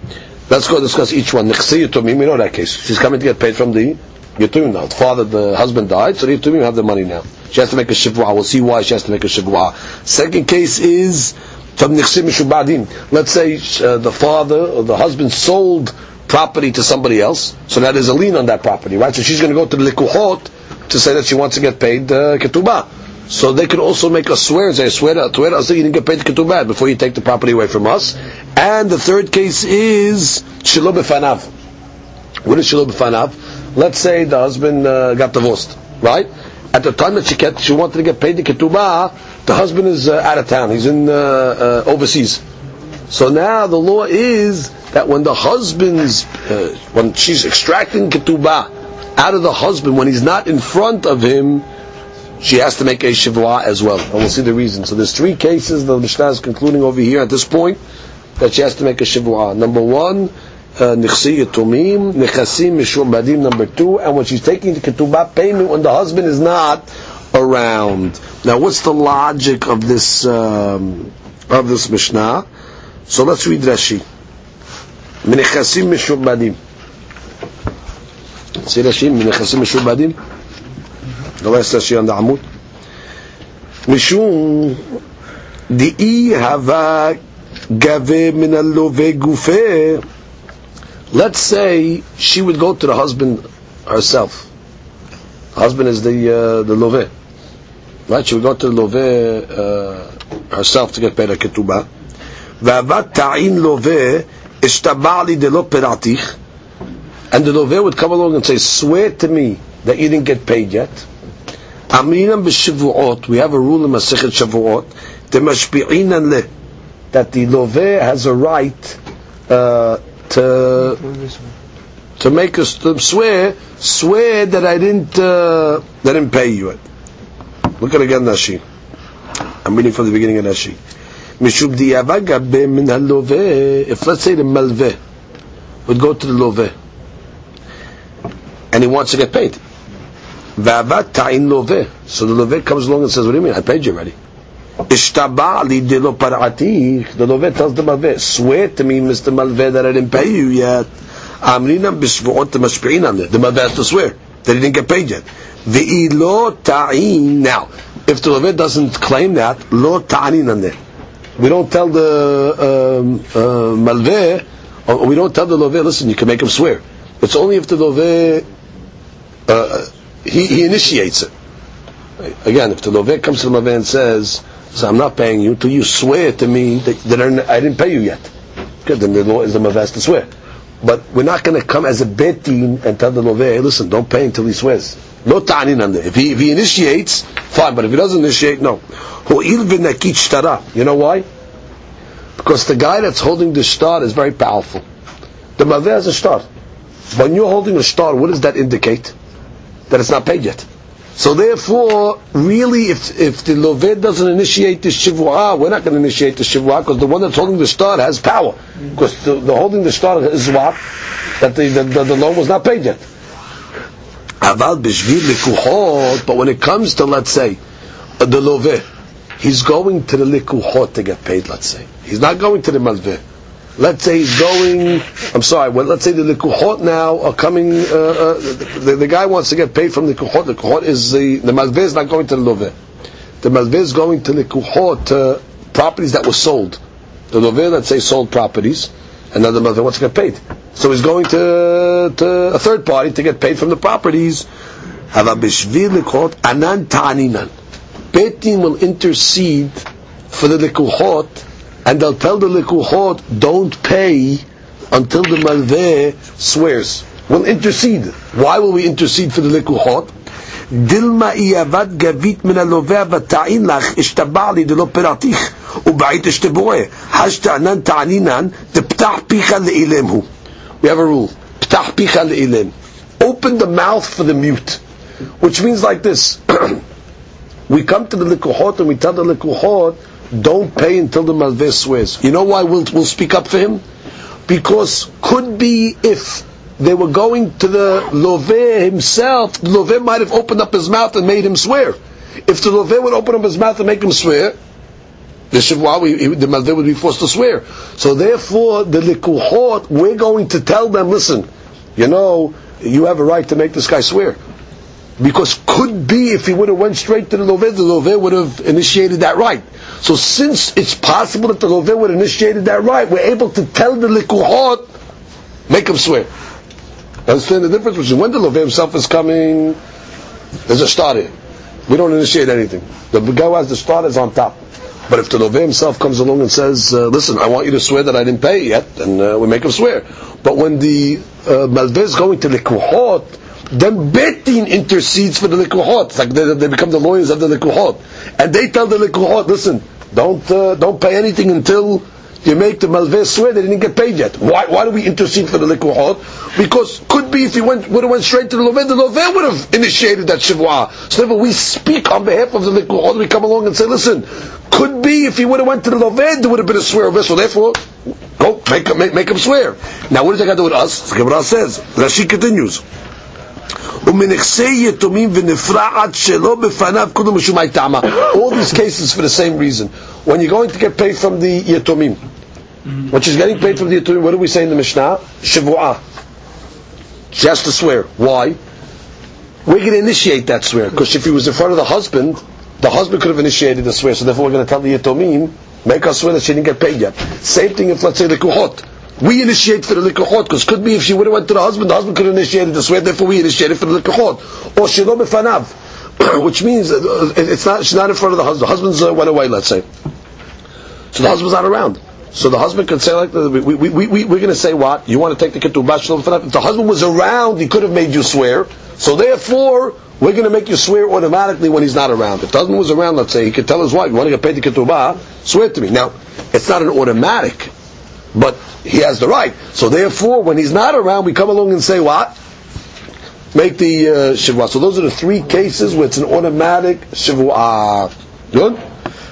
Let's go discuss each one. נכסי יתומים, we know that case. She's coming to get paid from the Yatumim now. The father, the husband died, so the Yatumim have the money now. She has to make a shivua. We'll see why she has to make a shivua. Second case is from Nichsim Mishubadim. Let's say uh, the father or the husband sold property to somebody else, so that is a lien on that property, right? So she's going to go to the Likuhot to say that she wants to get paid uh, ketubah. So they could also make a swear and say, swear to, swear to us that you didn't get paid ketubah before you take the property away from us. And the third case is shiloh b'fanav. What is shiloh b'fanav? Let's say the husband uh, got divorced, right? At the time that she get, she wanted to get paid the ketubah, the husband is uh, out of town. He's in uh, uh, overseas. So now the law is that when the husband's, uh, when she's extracting ketubah out of the husband, when he's not in front of him, she has to make a shivua as well. And we'll see the reason. So there's three cases the Mishnah is concluding over here at this point that she has to make a shivua. Number one, nichsi yatumim, nechasim mishum badim. Number two, and when she's taking the ketubah payment when the husband is not around. Now, what's the logic of this um, of this Mishnah? So let's read Rashi. Menechasim mishubadim. See Menechasim mishubadim. The last Rashi on the Amud. Mishum di'i hava gave min alove gufe. Let's say she would go to the husband herself. Husband is the uh, the love, right? She would go to the love uh, herself to get paid a ketubah. ועבד ta'in love ishtabע לי דלא פירעתיך and the dover would come along and say, "Swear to me that you didn't get paid yet." Aminan b'shavuot. We have a rule in Masechet Shavuot. The le that the dover has a right uh, to to make us swear, swear that I didn't uh, I didn't pay you it. Look at again Rashi. I'm reading from the beginning of Rashi. If let's say the malveh would go to the loveh and he wants to get paid. So the Loveh comes along and says, What do you mean? I paid you already. The Loveh tells the Malveh, Swear to me, Mr. Malveh, that I didn't pay you yet. The Malveh has to swear that he didn't get paid yet. Now, if the Loveh doesn't claim that, we don't tell the um, uh, we don't tell the Loveh, listen, you can make him swear. It's only if the Loveh uh, he, he initiates it. Again, if the loveh comes to the malveh and says, so I'm not paying you until you swear to me that, that I didn't pay you yet. Good, then the law is the malveh has to swear. But we're not going to come as a betin and tell the loveh, hey, listen, don't pay until he swears. No ta'anin on. If he, if he initiates, fine, but if he doesn't initiate, no. You know why? Because the guy that's holding the star is very powerful. The Malveh has a star. When you're holding a star, what does that indicate? That it's not paid yet. So therefore, really, if if the Loveh doesn't initiate the Shivua, we're not going to initiate the Shivua because the one that's holding the star has power. Because the, the holding the star is what? That the, the, the, the loan was not paid yet. But when it comes to, let's say, the Loveh, he's going to the likuhot to get paid, let's say. He's not going to the Malveh. Let's say he's going. I'm sorry. Well, let's say the likuhot now are coming. Uh, uh, the, the, guy wants to get paid from the likuhot. The likuhot is the the malveh is not going to the loveh. The malveh is going to the likuhot uh, properties that were sold. The loveh, let's say, sold properties, and then the malveh wants to get paid. So he's going to, to a third party to get paid from the properties. Anan ta'aninan. Betin will intercede for the likuhot and they'll tell the likuhot, don't pay until the malveh swears. We'll intercede. Why will we intercede for the likuhot? דילמה אי אבד גבית מן הלווה ותעין לך אשתבע לי דלא פירתיך ובעית אשתבועה השתענן תענינן דפתח פיך לאילם הוא We have a rule פתח פיך לאילם Open the mouth for the mute which means like this we come to the likuhot and we tell the likuhot don't pay until the Malveh swears. You know why we'll, we'll speak up for him? Because could be if they were going to the Loveh himself, the Loveh might have opened up his mouth and made him swear. If the Loveh would open up his mouth and make him swear, the Shavua, the Malveh would be forced to swear. So therefore, the Likuhot, we're going to tell them, listen, you know, you have a right to make this guy swear. Because could be if he would have went straight to the Loveh, the Loveh would have initiated that right. So since it's possible that the Loveh would initiated that right, we're able to tell the Likuhot, make him swear. Understand the difference between when the Loveh himself is coming, there's a starter. We don't initiate anything. The guy who has the start is on top. But if the Loveh himself comes along and says, uh, listen, I want you to swear that I didn't pay yet, then uh, we make him swear. But when the uh, Malveh is going to Likuhot, then Betin intercedes for the Likuhot. It's like they, they, become the lawyers of the Likuhot. And they tell the Likuhot, listen, don't, uh, don't pay anything until you make the Malveh swear they didn't get paid yet. Why, why do we intercede for the Likuhot? Because could be if he went, would have went straight to the Loveh, the Loveh would have initiated that Shavua. So therefore we speak on behalf of the Likuhot, we come along and say, listen, could be if he would have went to the Loveh, there would have been a swear of so therefore, go, make, make, make him swear. Now what does that got to do with us? The Gemara says, Rashi continues. ומנכסי יתומים ונפרעת שלא בפניו כולו משומי טעמה. All these cases for the same reason. When you're going to get paid from the יתומים, when she's getting paid from the יתומים, what do we say in the Mishnah? שבועה. She has to swear. Why? We're going to initiate that swear, because if he was in front of the husband, the husband could have initiated the swear, so therefore we're going to tell the Yatomim, make us swear that she didn't get paid yet. Same thing if, let's say, the Kuhot. We initiate for the likuchot because could be if she would have went to the husband, the husband could have initiated the swear. Therefore, we initiated for the likuchot or shelo befanav, which means it's not she's not in front of the husband. The husband's uh, went away, let's say. So the husband's not around. So the husband could say like, we, we, we, we, we're going to say what? You want to take the ketubah shelo befanav? If the husband was around, he could have made you swear. So therefore, we're going to make you swear automatically when he's not around. If the husband was around, let's say, he could tell his wife, you want to get paid the ketubah, swear to me. Now, it's not an automatic, but he has the right. So therefore, when he's not around, we come along and say what? Make the uh, shivua. So those are the three cases where it's an automatic shivua. Good?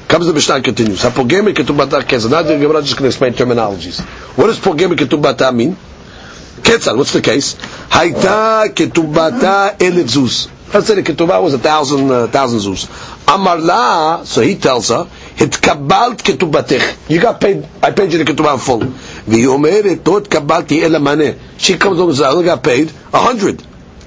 Comes the Mishnah continues. Hapogemi ketubata ketzal. Now the Gemara just going to explain terminologies. What does pogemi ketubata mean? Ketzal, what's the case? Haita ketubata elif zuz. Let's say the ketubah was a thousand, uh, thousand zuz. Amarla, so he tells her, התקבלת כתובתך. You got paid, I paid you the ketubah in full. והיא אומרת, לא התקבלתי אלא מנה. She comes along and says, I only got paid a hundred.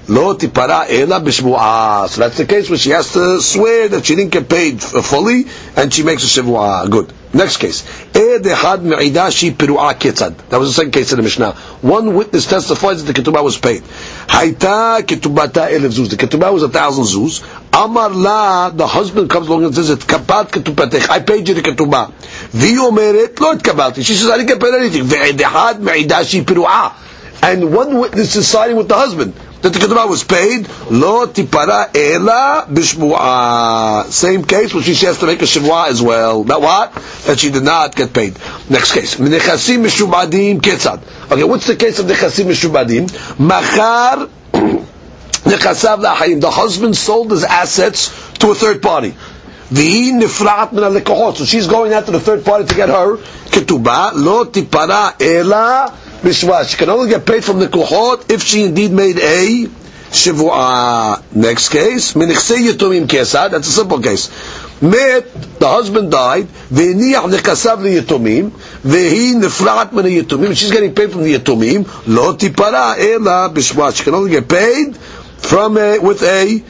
לא תיפרע אלא בשבועה. So that's the case where she has to swear that she didn't get paid fully, and she makes a שבועה. Good. Next case. That was the second case in the Mishnah. One witness testifies that the ketubah was paid. Haita ketubata elif zuz. The ketubah was a thousand zuz. Amar la, the husband comes along and says, it ketubah ketubatech. I paid you the ketubah. Viomeret lo kabati. She says, I didn't get paid anything. Ve'edehad me'idashi piru'ah. And one witness is siding with the husband that the ketubah was paid, lo tipara ela bishmu'ah. Same case, which she has to make a shivua as well. That what? That she did not get paid. Next case. Nechasim mishubadim ketzad. Okay, what's the case of nechasim mishubadim? Machar nechasav la'achayim. The husband sold his assets to a third party. והיא נפרעת מן הלקוחות. So she's going out to the third party to get her ketubah. לא תיפרע אלא Mishwa. She can only get paid from the kohot if she indeed made a Shivua. Next case, Minichse Yitumim Kesad, that's a simple case. Met, the husband died, V'niyach nekasav liyitumim, V'hi nefrat min yitumim, she's getting paid from the yitumim, Lo tipara ela bishwa. She can only get paid from a, with a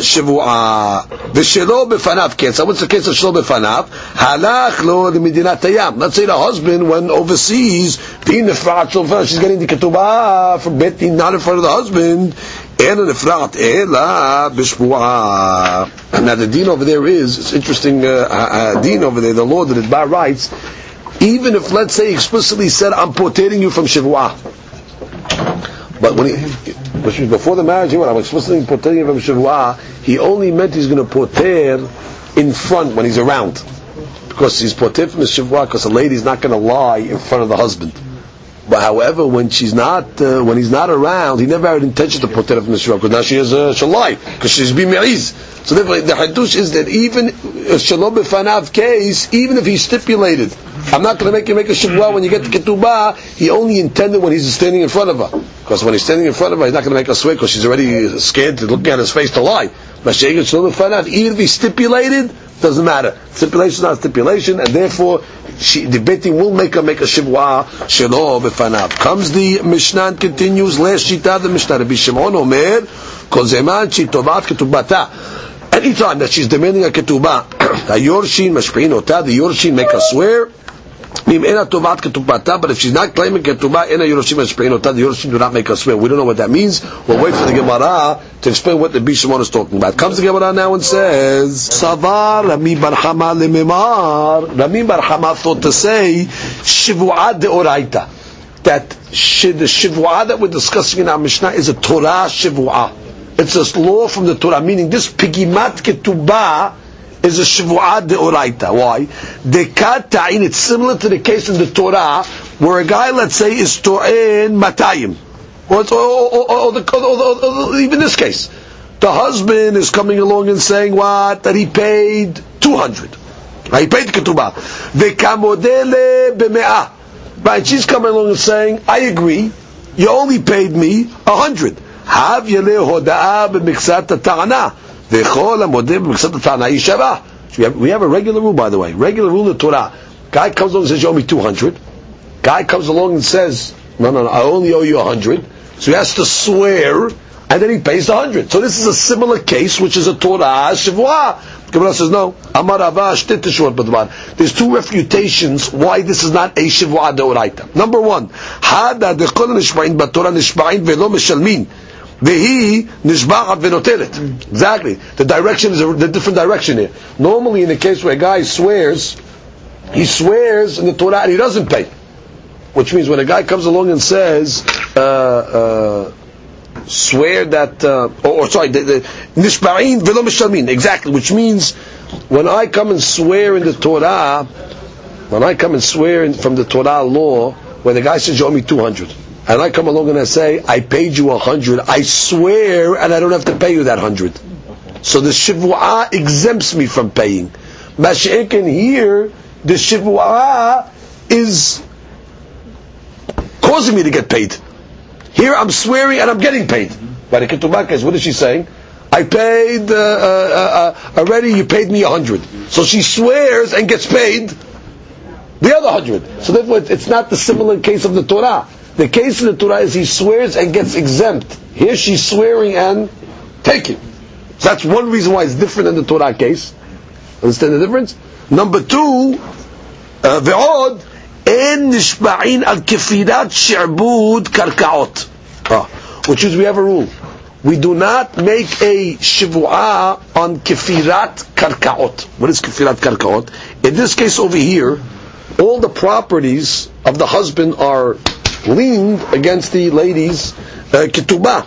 שבועה, ושלא בפניו קצר, what's the case of שלא בפניו? הלך לו למדינת הים. Let's say the husband went overseas, והיא נפרעת שופר, she's getting the כתובה from בית דין, not in front of the husband, אין נפרעת אלא בשבועה. Now the deen over there is, it's interesting, uh, uh, deen over there, the law that it bar writes, even if, let's say, explicitly said, I'm portating you from Shavua. But when he, before the marriage, he went, I'm explicitly portating from Shavua, he only meant he's going to porter in front when he's around. Because he's porter from the Shavua, because the lady's not going to lie in front of the husband. But however, when she's not, uh, when he's not around, he never had intention to porter from the Shavua, because now she has a she'll lie, because she's being So therefore, the hadush is that even a shalom b'fanav case, even if he stipulated, I'm not going to make you make a shavua when you get to ketubah, he only intended when he's standing in front of her. Because when he's standing in front of her, he's not going to make her swear because she's already scared to look at his face to lie. But even if he stipulated, doesn't matter. Stipulation is not stipulation, and therefore she, the betting will make her make a shivwa shelo b'fanav. Comes the Mishnah and continues, last shita the Mishnah, Rabbi Shimon Omer, kol zeman she tovat ketubata. Anytime that she's demanding a ketubah, the yorshin mashpein ota, the yorshin make her swear, but if she's not claiming ketubah, ena Yerushim Eshpein Otah, the Yerushim do not make us swear. We don't know what that means. We'll wait for the Gemara to explain what the Bishamon is talking about. Comes the Gemara now and says, Savar Rami bar Hama le'memar, Rami bar Hama thought to say, Shivu'ad de'oraita. That she, the Shivu'ah that we're discussing in our Mishnah is a Torah Shivu'ah. It's a law from the Torah, meaning this pigimat ketubah is a Shavu'at deoraita. Why? Dekat it's similar to the case in the Torah, where a guy, let's say, is to'en matayim. Or, or, or, even this case. The husband is coming along and saying what? That he paid 200. He paid the ketubah. Vekamodele b'me'ah. Right, she's coming along and saying, I agree, you only paid me 100. Have yele hoda'ah b'miksat ta'ana. We have, we have a regular rule, by the way. Regular rule in the Torah. Guy comes along and says, you owe me 200. Guy comes along and says, no, no, no, I only owe you 100. So he has to swear, and then he pays the 100. So this is a similar case, which is a Torah Shavua. Gemara says, no. Amar There's two refutations why this is not a Shavua Deoraita. Number one, Hada dekol nishma'in b'Torah nishma'in velo mishalmin. Vehi nishba'at venotelet. Exactly. The direction is a the different direction here. Normally, in the case where a guy swears, he swears in the Torah and he doesn't pay. Which means when a guy comes along and says, uh, uh, swear that, uh, or, or, sorry, nishba'in velo mishalmin. Exactly. Which means when I come and swear in the Torah, when I come and swear in, from the Torah law, when the guy says you owe me 200 and I come along and I say, I paid you a hundred, I swear, and I don't have to pay you that hundred. So the shivua exempts me from paying. Mashiach here, the shivua is causing me to get paid. Here I'm swearing and I'm getting paid. By the Ketubah what is she saying? I paid uh, uh, uh, already. You paid me a hundred. So she swears and gets paid the other hundred. So therefore, it's not the similar case of the Torah. The case in the Torah is he swears and gets exempt. Here she's swearing and taking. So that's one reason why it's different than the Torah case. Understand the difference? Number two, she'bud karkaot. Ah, which is we have a rule. We do not make a shivu'ah on kefirat karkaot. What is kefirat karkaot? In this case over here, all the properties of the husband are leaned against the lady's uh, ketubah.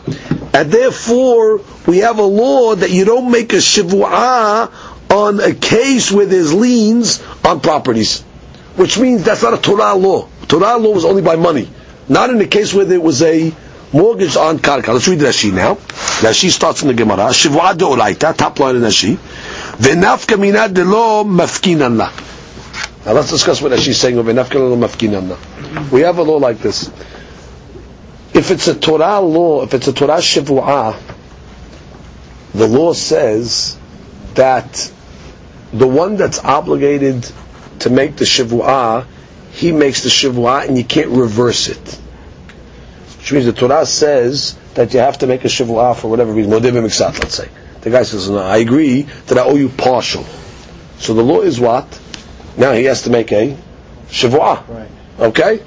And therefore, we have a law that you don't make a shivua on a case where there's liens on properties. Which means that's not a Torah law. Torah law was only by money. Not in the case where there was a mortgage on karka. Let's read Rashi now. Rashi starts in the Gemara. Shivua de'olaita, top line in Rashi. V'nafka mina de'lo mafkinan la. Now let's discuss what she's saying over. We have a law like this. If it's a Torah law, if it's a Torah shivua, the law says that the one that's obligated to make the shivua, he makes the shivua and you can't reverse it. Which means the Torah says that you have to make a shivua for whatever reason, let's say. The guy says, no, I agree that I owe you partial. So the law is what? Now he has to make a shivua. Right. Okay?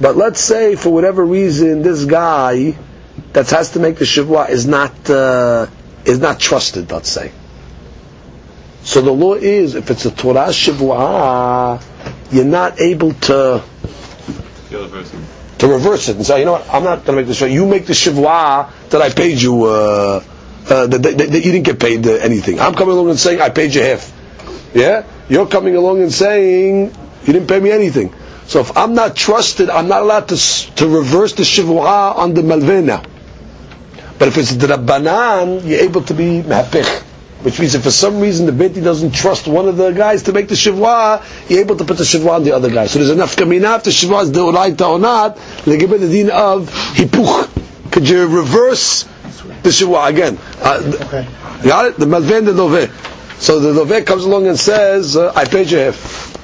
But let's say for whatever reason this guy that has to make the shivua is not uh, is not trusted, let's say. So the law is if it's a Torah shivua, you're not able to to reverse it and say, you know what, I'm not going to make the shivua. You make the shivua that I paid you, uh, uh, that, that, that you didn't get paid uh, anything. I'm coming along and saying I paid you half. Yeah, you're coming along and saying you didn't pay me anything. So if I'm not trusted, I'm not allowed to to reverse the shivua on the malveh now. But if it's the rabbanan, you're able to be mahapich. Which means if for some reason the beti doesn't trust one of the guys to make the shivua, you're able to put the shivua on the other guy. So there's enough kamina if the shivua is deoraita or not, they give it the din of hipuch. Could you reverse the shivua again? Uh, Okay. Got it? The the loveh. So the loveh comes along and says, uh, I paid you half.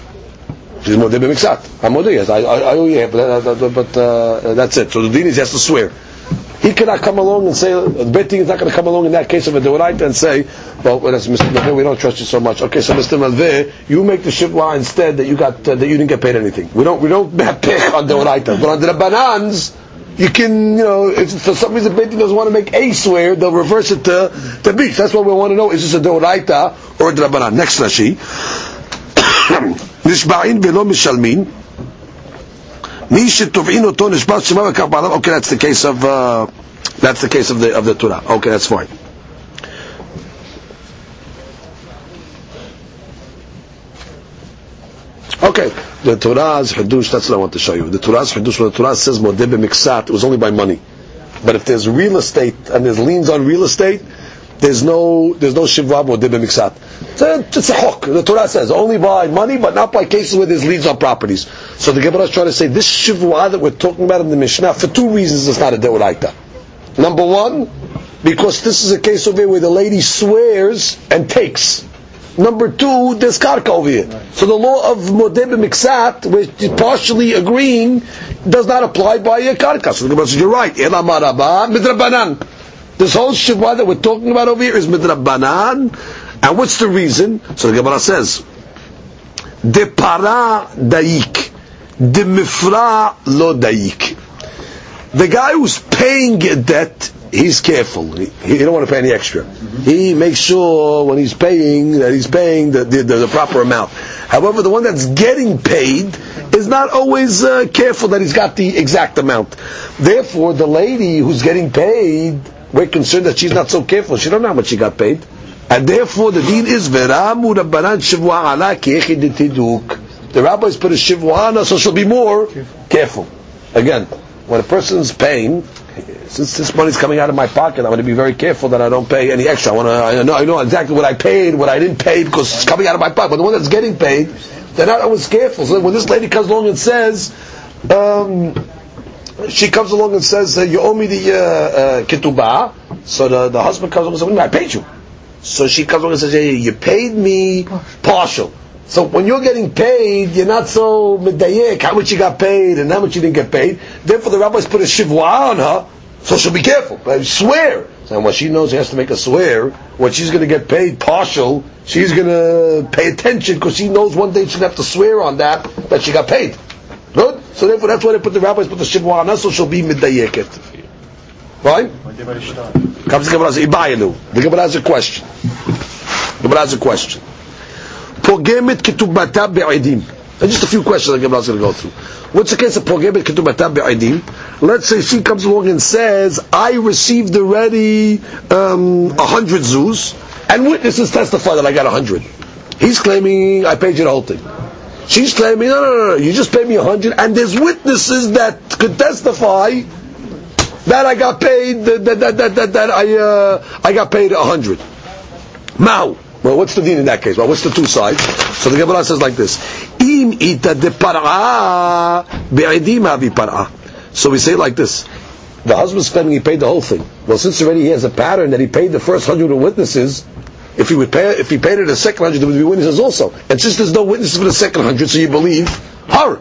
She's modeh b'miksat. I'm modeh, yes. I, I, I owe you half, but, uh, but uh, that's it. So the din is has to swear. He cannot come along and say, the bet is not going to come along in that case of a deoraita and say, well, that's Mr. Malveh, we don't trust you so much. Okay, so Mr. Malveh, you make the shivwa instead that you got, uh, that you didn't get paid anything. We don't, we don't pech on deoraita. But on the banans, you can, you know, if for some reason Beit Din doesn't want to make a swear, they'll reverse it to, to beach. That's what we want to know. Is this a deoraita or a drabanan? Next Rashi. נשבעים ולא משלמים. מי שתובעין אותו נשבע שמה וכך בעליו. Okay, that's the case of, uh, that's the case of the, of the Torah. Okay, that's fine. Okay, the Torah's Hadush, that's what I want to show you. The Torah's Hadush, when the Torah says Modeh Miksat, it was only by money. But if there's real estate, and there's liens on real estate, there's no, there's no Shivra Modeh Miksat. It's a, it's a. The Torah says, only by money, but not by cases where there's liens on properties. So the Gemara is trying to say, this Shivra that we're talking about in the Mishnah, for two reasons it's not a Deoraita. Number one, because this is a case over where the lady swears and takes. Number two, there's karka over here. So the law of modeh miksat, which is partially agreeing, does not apply by a karka. So the Gemara says, you're right. Ela maraba midrabanan. This whole shivwa that we're talking about over here is midrabanan. And what's the reason? So the Gemara says, de para daik, de mifra lo daik. The guy who's paying a debt, he's careful. He, he don't want to pay any extra. He makes sure when he's paying that he's paying the, the, the, proper amount. However, the one that's getting paid is not always uh, careful that he's got the exact amount. Therefore, the lady who's getting paid, we're concerned that she's not so careful. She don't know how much she got paid. And therefore, the deed is veramu rabbanan shivwa ala. The rabbis put a shivwa on her, so she'll be more careful. Again, when a person's paying, since this money's coming out of my pocket, I'm going to be very careful that I don't pay any extra. I want to, I know, I know exactly what I paid, what I didn't pay, because it's coming out of my pocket. But the one that's getting paid, they're not always careful. So when this lady comes along and says, um, she comes along and says, "You owe me the uh, uh, ketubah," so the, the husband comes along and says, "I paid you." So she comes along and says, "Hey, you paid me partial." So when you're getting paid, you're not so medayek how much you got paid and how much you didn't get paid. Therefore, the rabbis put a shivwa on her, so she'll be careful. But swear. And when she knows she has to make a swear, when she's going to get paid partial, she's going to pay attention because she knows one day she's going to have to swear on that that she got paid. Good. So therefore, that's why they put the rabbis put the shivwa on her, so she'll be medayeket. Right? Comes the Gemara. The Gemara has a question. The Gemara has a question. פוגמת כתובתה בעדים. And just a few questions the Gemara's going to go through. What's the case of Pogebet Ketubatam Be'edim? Let's say she comes along and says, I received already um, a hundred zoos, and witnesses testify that I got a hundred. He's claiming I paid you the whole thing. She's claiming, no, no, no, no, you just paid me a hundred, and there's witnesses that could testify that I got paid, that, that, that, that, that I, uh, I got paid a hundred. Mao. well, what's the dean in that case? Well, what's the two sides? So the Gemara says like this: Im ita de par'a be'edim par'a. So we say it like this: the husband's claiming he paid the whole thing. Well, since already he has a pattern that he paid the first hundred witnesses, if he would pay, if he paid it the second hundred, there would be witnesses also. And since there's no witnesses for the second hundred, so you believe her.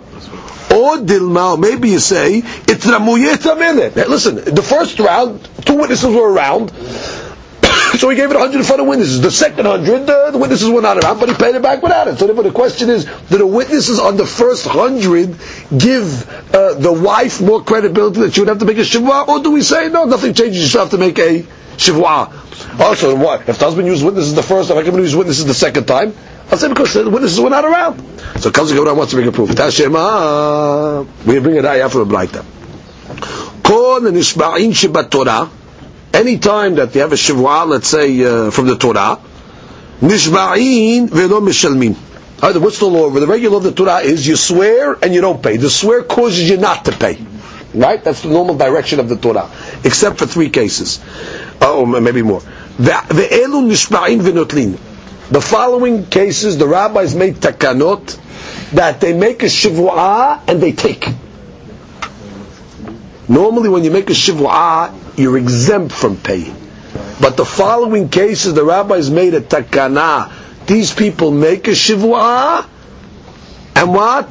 Or dilma, maybe you say it's ramuyeta. Listen, the first round, two witnesses were around. So he gave it 100 in front of witnesses. The second 100, uh, the witnesses were not around, but he paid it back without it. So therefore the question is, do the witnesses on the first 100 give uh, the wife more credibility that she would have to make a shivwa, or do we say, no, nothing changes, you still have to make a shivwa? Also, what? If the husband used witnesses the first time, I can use witnesses the second time? I'll say because the witnesses were not around. So comes the Gemara wants to bring a proof. Tashema, we bring a raya from a Braita. Kol nishba'in shebat Torah, anytime that you have a shivwa, let's say uh, from the Torah, nishba'in velo mishalmin. Either what's the law? The regular of the Torah is you swear and you don't pay. The swear causes you not to pay. Right? That's the normal direction of the Torah. Except for three cases. Uh, or maybe more. The following cases, the rabbis made takanot that they make a shivwa and they take. Normally when you make a shivwa, you're exempt from pay. But the following cases, the rabbis made a takana. These people make a shivwa, and what?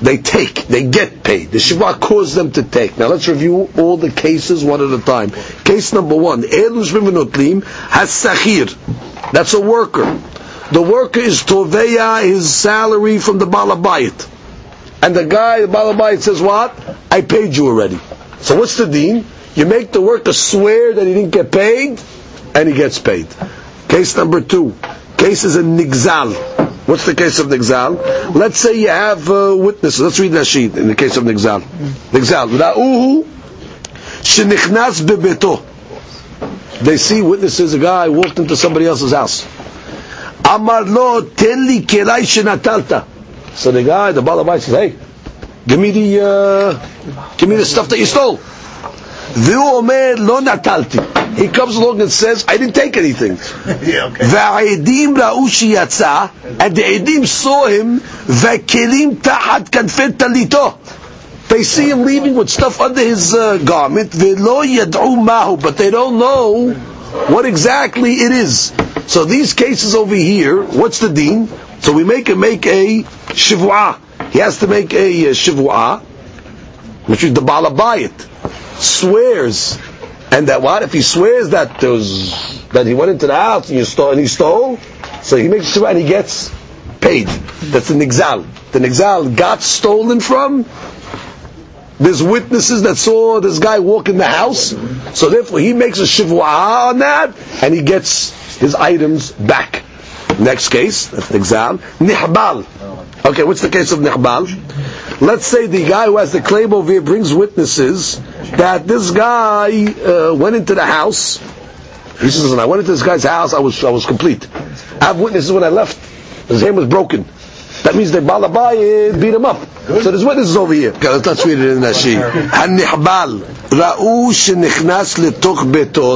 They take, they get paid. The shivwa caused them to take. Now let's review all the cases one at a time. Case number one, Elush has sahir. That's a worker. The worker is toveya his salary from the balabayit. And the guy, the balabayit says what? I paid you already. So what's the deen? You make the worker swear that he didn't get paid, and he gets paid. Case number two. Case is a nigzal. What's the case of nigzal? Let's say you have uh, witnesses. Let's read that sheet in the case of nigzal. Nigzal. Ra'uhu shenichnas bebeto. They see witnesses. A guy walked into somebody else's house. Amar lo teli kelai shenatalta. So the guy, the balabai says, "Hey, give me the uh, give me the stuff that you stole." והוא אומר, לא נטלתי. He comes along and says, I didn't take anything. והעדים ראו שיצא, and the עדים saw him, והכלים תחת כנפי טליתו. They see him leaving with stuff under his uh, garment, ולא ידעו מהו, but they don't know what exactly it is. So these cases over here, what's the deen? So we make him make a shivua. He has to make a shivua, which is the balabayit swears, and that what if he swears that was that he went into the house and stole and he stole, so he makes sure and he gets paid. That's the nixal. The nixal got stolen from. There's witnesses that saw this guy walk in the house, so therefore he makes a shivwa on that, and he gets his items back. Next case, that's exam. Nihbal. Okay, what's the case of nihbal? Let's say the guy who has the claim over here brings witnesses that this guy uh, went into the house. He says, "Listen, I went into this guy's house. I was I was complete. I have witnesses when I left. His hand was broken. That means the balabai beat him up. So there's witnesses over here. Okay, let's read it in that sheet. Ra'u.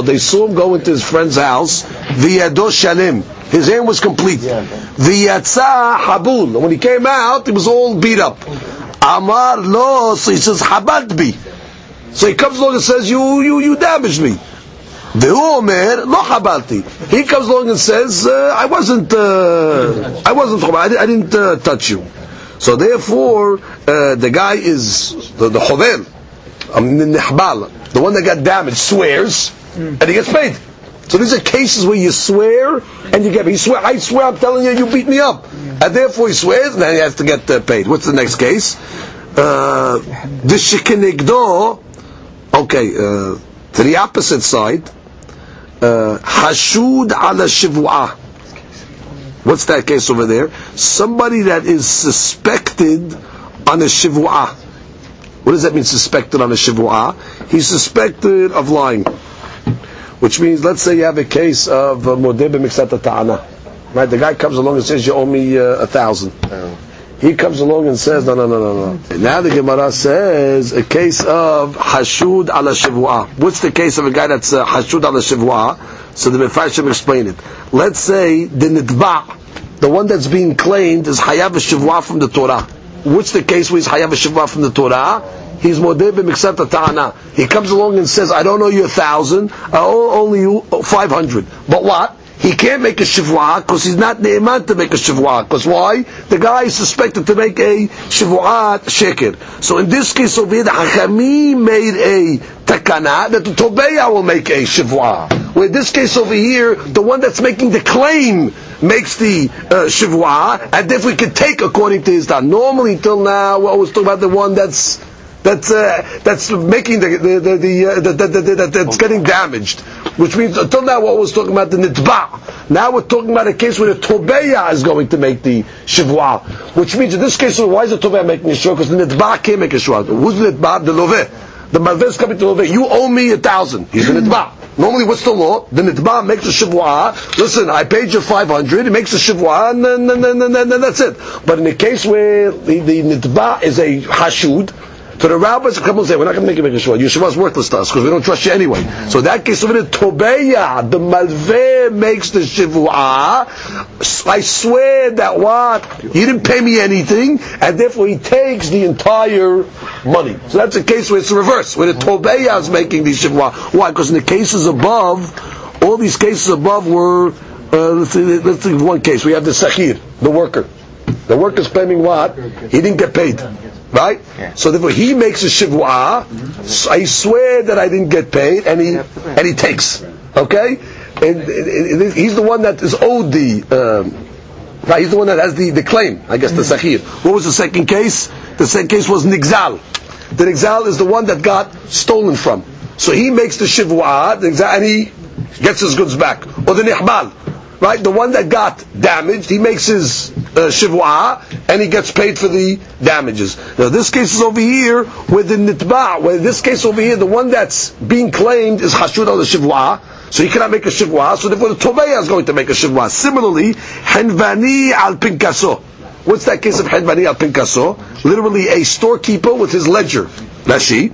They saw him go into his friend's house. V'yado shalim. His hand was complete. V'yatza habul. When he came out, he was all beat up. Amar lo. So he says habad bi. So he comes along and says, "You, you, you damaged me." והוא אומר, לא חבלתי. He comes along and says, uh, I wasn't, uh, I wasn't, I didn't, I didn't uh, touch you. So therefore, uh, the guy is, the, the chovel, um, the one that got damaged, swears, and he gets paid. So these are cases where you swear, and you get. You swear, I swear I'm telling you, you beat me up. And therefore he swears, and then he has to get uh, paid. What's the next case? Uh, the shikinigdo, okay, uh, to the opposite side, hashud ala shivua. What's that case over there? Somebody that is suspected suspected on a shivua. What does that mean, suspected on a shivua? He's suspected of lying. Which means, let's say you have a case of uh, modeh b'miksat ta'ana. Right, the guy comes along and says, you owe me uh, a thousand. He comes along and says, no, no, no, no, no. Now the Gemara says a case of hashud ala shivua. What's the case of a guy that's uh, hashud ala shivua? So the Mefarshim explain it. Let's say the nitba, the one that's being claimed is hayav shivua from the Torah. What's the case where he's hayav shivua from the Torah? He's modeh b'miksat ta'ana. He comes along and says, I don't owe you a thousand, I owe only you five hundred. But what? He can't make a shivua because he's not ne'eman to make a shivua. Because why? The guy is suspected to make a shivua sheker. So in this case over here, the Hakami made a takana that the Tobeya will make a shivua. Where in this case over here, the one that's making the claim makes the uh, shivua, and if we could take according to his time. Normally, till now, we always talk about the one that's that's uh, that's making the the the, the, uh, the, the, that's getting damaged, which means until now what was talking about the nitba. Now we're talking about a case where the tobeya is going to make the shivua, which means in this case, why is the tobeya making a shivua? Because the nitba can't make a shivua. Who's the nitba? The loveh. The malveh is coming to loveh. You owe me a thousand. He's the nitba. Normally, what's the law? The nitba makes a shivua. Listen, I paid you five hundred. He makes a shivua, and then, then, then, then, then that's it. But in the case where the, the nitba is a hashud, to the rabbis, a couple say, we're not going to make you make a shua. Shua is worthless to us because we don't trust you anyway. So that case, over the tobeya, the malveh makes the shivua. I swear that what? He didn't pay me anything, and therefore he takes the entire money. So that's a case where it's the reverse, where the tobeya is making the shivua. Why? Because in the cases above, all these cases above were, uh, let's, see, let's see one case. We have the sahir, the worker. The worker's claiming what? He didn't get paid. Right? Yeah. So therefore he makes a shivua. I swear that I didn't get paid, and he and he takes. Okay, and, and- and he's the one that is owed the. Um, right, he's the one that has the, the claim. I guess the sahir. What was the second case? The second case was nigzal. The nigzal is the one that got stolen from. So he makes the shivua, and he gets his goods back. Or the nihbal. Right, the one that got damaged, he makes his uh, shivua and he gets paid for the damages. Now this case is over here with the nitba. Where this case over here, the one that's being claimed is hashud al shivua, so he cannot make a shivua. So therefore, the tobeya is going to make a shivua. Similarly, henvani al pinkaso. What's that case of henvani al pinkaso? Literally, a storekeeper with his ledger. Rashi.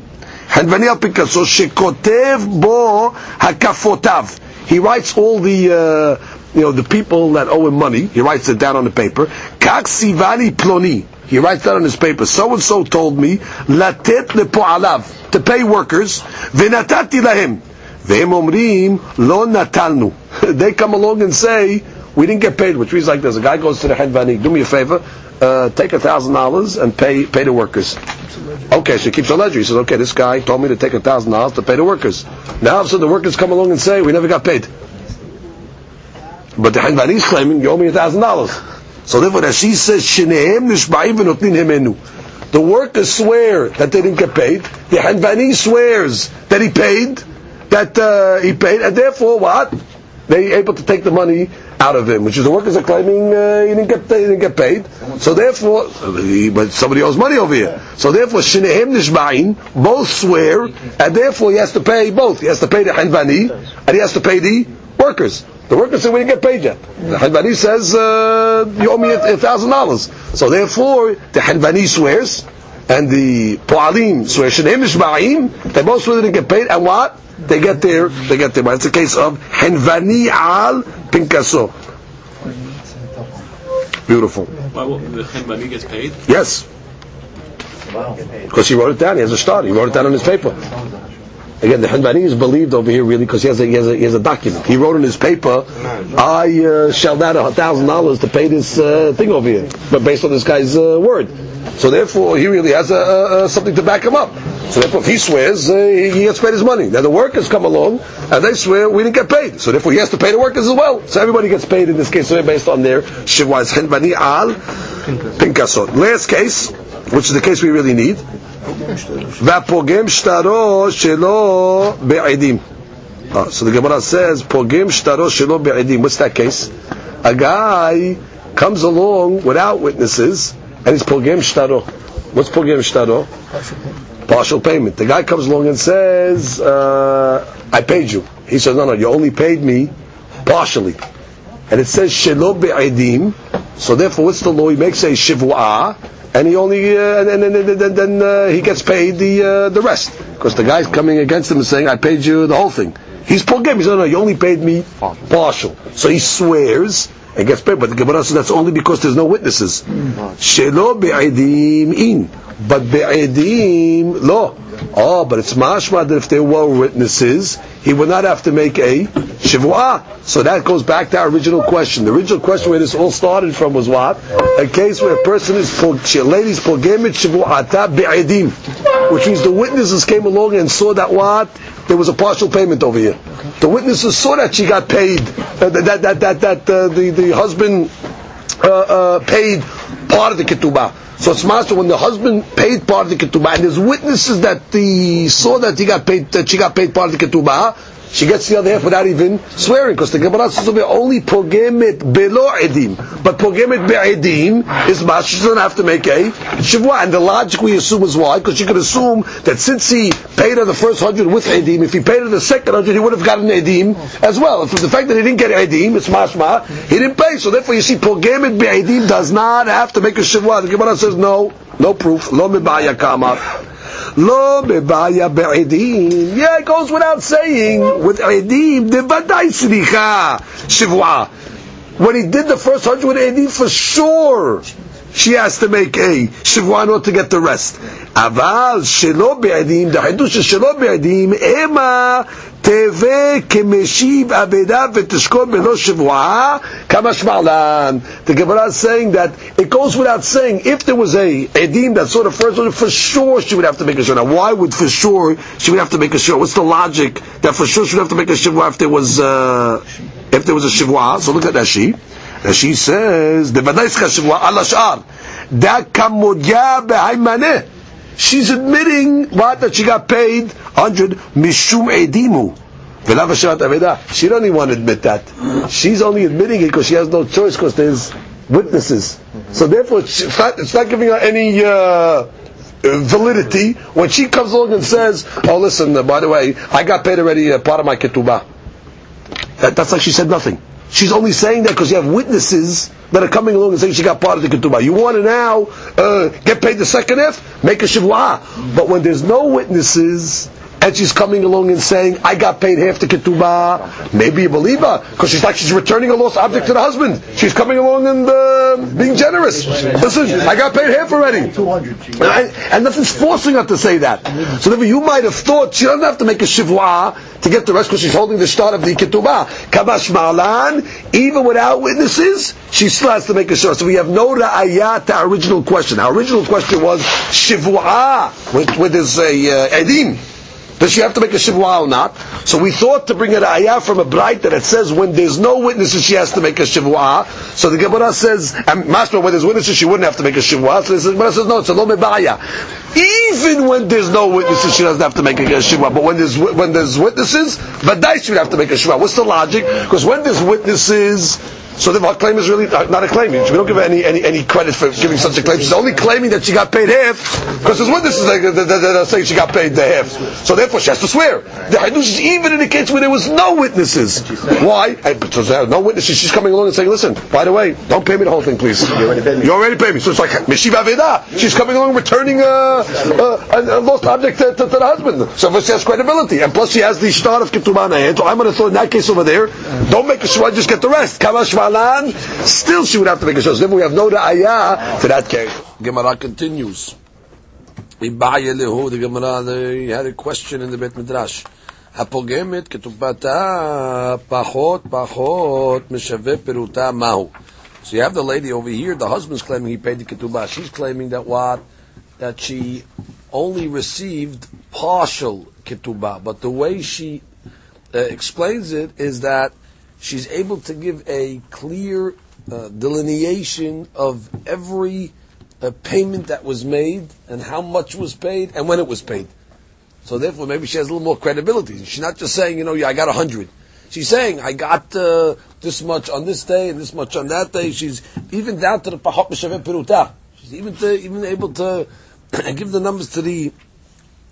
henvani al pinkaso shekotev bo hakafotav. He writes all the. Uh, you know, the people that owe him money, he writes it down on the paper. Kak ploni. He writes that on his paper. So and so told me, latet lepo'alav, to pay workers, v'natati lahim. V'hem omrim, lo natalnu. They come along and say, we didn't get paid, which means like this. A guy goes to the headvani, do me a favor, uh, take a thousand dollars and pay, pay the workers. Okay, so he keeps a ledger. He says, okay, this guy told me to take a thousand dollars to pay the workers. Now, so the workers come along and say, we never got paid. But the Hanbani is claiming you owe me a thousand dollars. So therefore, Rashi says, "Shneim nishba'im v'notnin hemenu." The workers swear that they didn't get paid. The Hanbani swears that he paid, that uh, he paid, and therefore what? They able to take the money out of him, which is the workers are claiming uh, he didn't get he didn't get paid. So therefore, he, but somebody owes money over here. So therefore, shneim nishba'in both swear, and therefore he has to pay both. He has to pay the Hanbani, and he has to pay the workers. The workers say we didn't get paid yet. The Hanbani says uh, you owe me a thousand dollars. So therefore, the Hanbani swears, and the Poalim swear Shneim Nishba'im. They both swear they didn't get paid, and what? They get there. They get there. But it's a case of Hanvani al Pinkaso. Beautiful. Why will the Chenbani gets paid? Yes, because he wrote it down. He has a start. He wrote it down on his paper. Again, the Hanbani is believed over here really because he has a he has he has a document. He wrote in his paper, "I uh, shelled out a thousand dollars to pay this uh, thing over here," but based on this guy's uh, word. So therefore, he really has a, a, something to back him up. So therefore, if he swears, uh, he, he gets paid his money. Now the workers come along and they swear we didn't get paid. So therefore, he has to pay the workers as well. So everybody gets paid in this case, based on their shivwas Hanbani al pinkasot. Last case, which is the case we really need. והפוגם שטרו שלא בעדים. Uh, so the Gemara says, פוגם שטרו שלא בעדים. What's that case? A guy comes along without witnesses and he's pogem shtaro. What's pogem shtaro? Partial payment. The guy comes along and says, uh, "I paid you." He says, "No, no, you only paid me partially." And it says shelo be'edim. So therefore, what's the law? He makes a shivua, and he only uh, and, and, and, and then uh, he gets paid the uh, the rest because the guy's coming against him and saying, "I paid you the whole thing." He's pogem. He says, "No, no, you only paid me partial." So he swears and gets paid. But the Gemara says that's only because there's no witnesses. Shelo be'edim in, but be'edim lo. Oh, but it's mashma that if there were witnesses, he would not have to make a shivua. So that goes back to our original question. The original question where this all started from was what? A case where a person is a lady's pogemet shivuata be'edim, which means the witnesses came along and saw that what there was a partial payment over here. The witnesses saw that she got paid, uh, that that that that uh, the the husband uh, uh, paid part of the ketubah. So it's master when the husband paid part of the ketubah, and there's witnesses that the saw that he got paid that she got paid part of the ketubah. She gets the other half without even swearing, because the Gemara says only pogemet belo edim, but pogemet be'edim is master. She doesn't have to make a shivua, and the logic we assume is why, because you could assume that since he paid her the first hundred with edim, if he paid her the second hundred, he would have gotten edim as well. And from the fact that he didn't get edim, it's mashma, he didn't pay. So therefore, you see, pogemet be'edim does not have to make a shivua. The Gemara says no, no proof. Lo mebaya kama. Lo bebaya be'edim. Yeah, it goes without saying. With edim, the badai sricha shivua. When he did the first hundred edim, for sure, she has to make a order to get the rest. Aval shelo be'edim, the hadush shelo be'edim, ema teve kemeshiv aveda v'tishkol belo shivua kamash malan. The Gemara is saying that it goes without saying if there was a edim that saw the first one, for sure she would have to make a shivua. Why would for sure she would have to make a shivua? What's the logic that for sure she would have to make a shivua if there was uh, if there was a shivua? So look at that sheet. She says, "Devadai shivua al ashar." Da kamodya be'aymaneh. She's admitting what that she got paid hundred mishum edimu. She don't even want to admit that. She's only admitting it because she has no choice because there's witnesses. So therefore, it's not, it's not giving her any uh, validity when she comes along and says, "Oh, listen, uh, by the way, I got paid already uh, part of my ketubah." That, that's like she said nothing. She's only saying that because you have witnesses that are coming along and saying she got part of the ketubah. You want to now uh, get paid the second half? Make a shivua. But when there's no witnesses and she's coming along and saying, I got paid half the ketubah, maybe you believe her because she's like she's returning a lost object to the husband. She's coming along and uh, generous. Listen, I got paid half already. And, I- and nothing's forcing her to say that. So therefore, you might have thought she doesn't have to make a shivua to get the rest because she's holding the start of the ketubah. Kamash malan, even without witnesses, she still has to make a shivua. So we have no ra'ayah to our original question. Our original question was shivua, with, with this uh, uh, edim. Does she have to make a shivua or not? So we thought to bring an ayah from a bright that it says when there's no witnesses she has to make a shivua. So the Gemara says, and Master, when there's witnesses she wouldn't have to make a shivua. So the Gemara says no, it's a lo mebaya. Even when there's no witnesses, she doesn't have to make a shivua. But when there's when there's witnesses, but she would have to make a shivua. What's the logic? Because when there's witnesses. So the claim is really uh, not a claim. We don't give any, any, any credit for giving such a claim. She's only claiming that she got paid half because there's witnesses that, that, that, that are saying she got paid the half. So therefore she has to swear. The Hadush is even in the case where there was no witnesses. Why? Because there are no witnesses. She's coming along and saying, listen, by the way, don't pay me the whole thing, please. You already paid me. You already paid me. So it's like meshiv aveda. She's coming along returning a, a, a, a lost object to, to, to the husband. So she has credibility. And plus she has the start of hand. So I'm going to throw in that case over there. Don't make a shwa, just get the rest. Kamash Malan. Still she would have to make a shwa. So therefore we have no ra'ayah to that case. Gemara continues. Ibaya lehu, the Gemara, they had a question in the Bet Midrash. הפוגמת כתובתה פחות פחות משווה פירוטה מהו. So you have the lady over here, the husband's claiming he paid the ketubah. She's claiming that what? That she only received partial ketubah. But the way she uh, explains it is that she's able to give a clear uh, delineation of every uh, payment that was made and how much was paid and when it was paid. So therefore, maybe she has a little more credibility. She's not just saying, you know, yeah, I got a hundred. She's saying, I got uh, this much on this day and this much on that day. She's even down to the pahot m'shaveh peruta. She's even to, even able to give the numbers to the.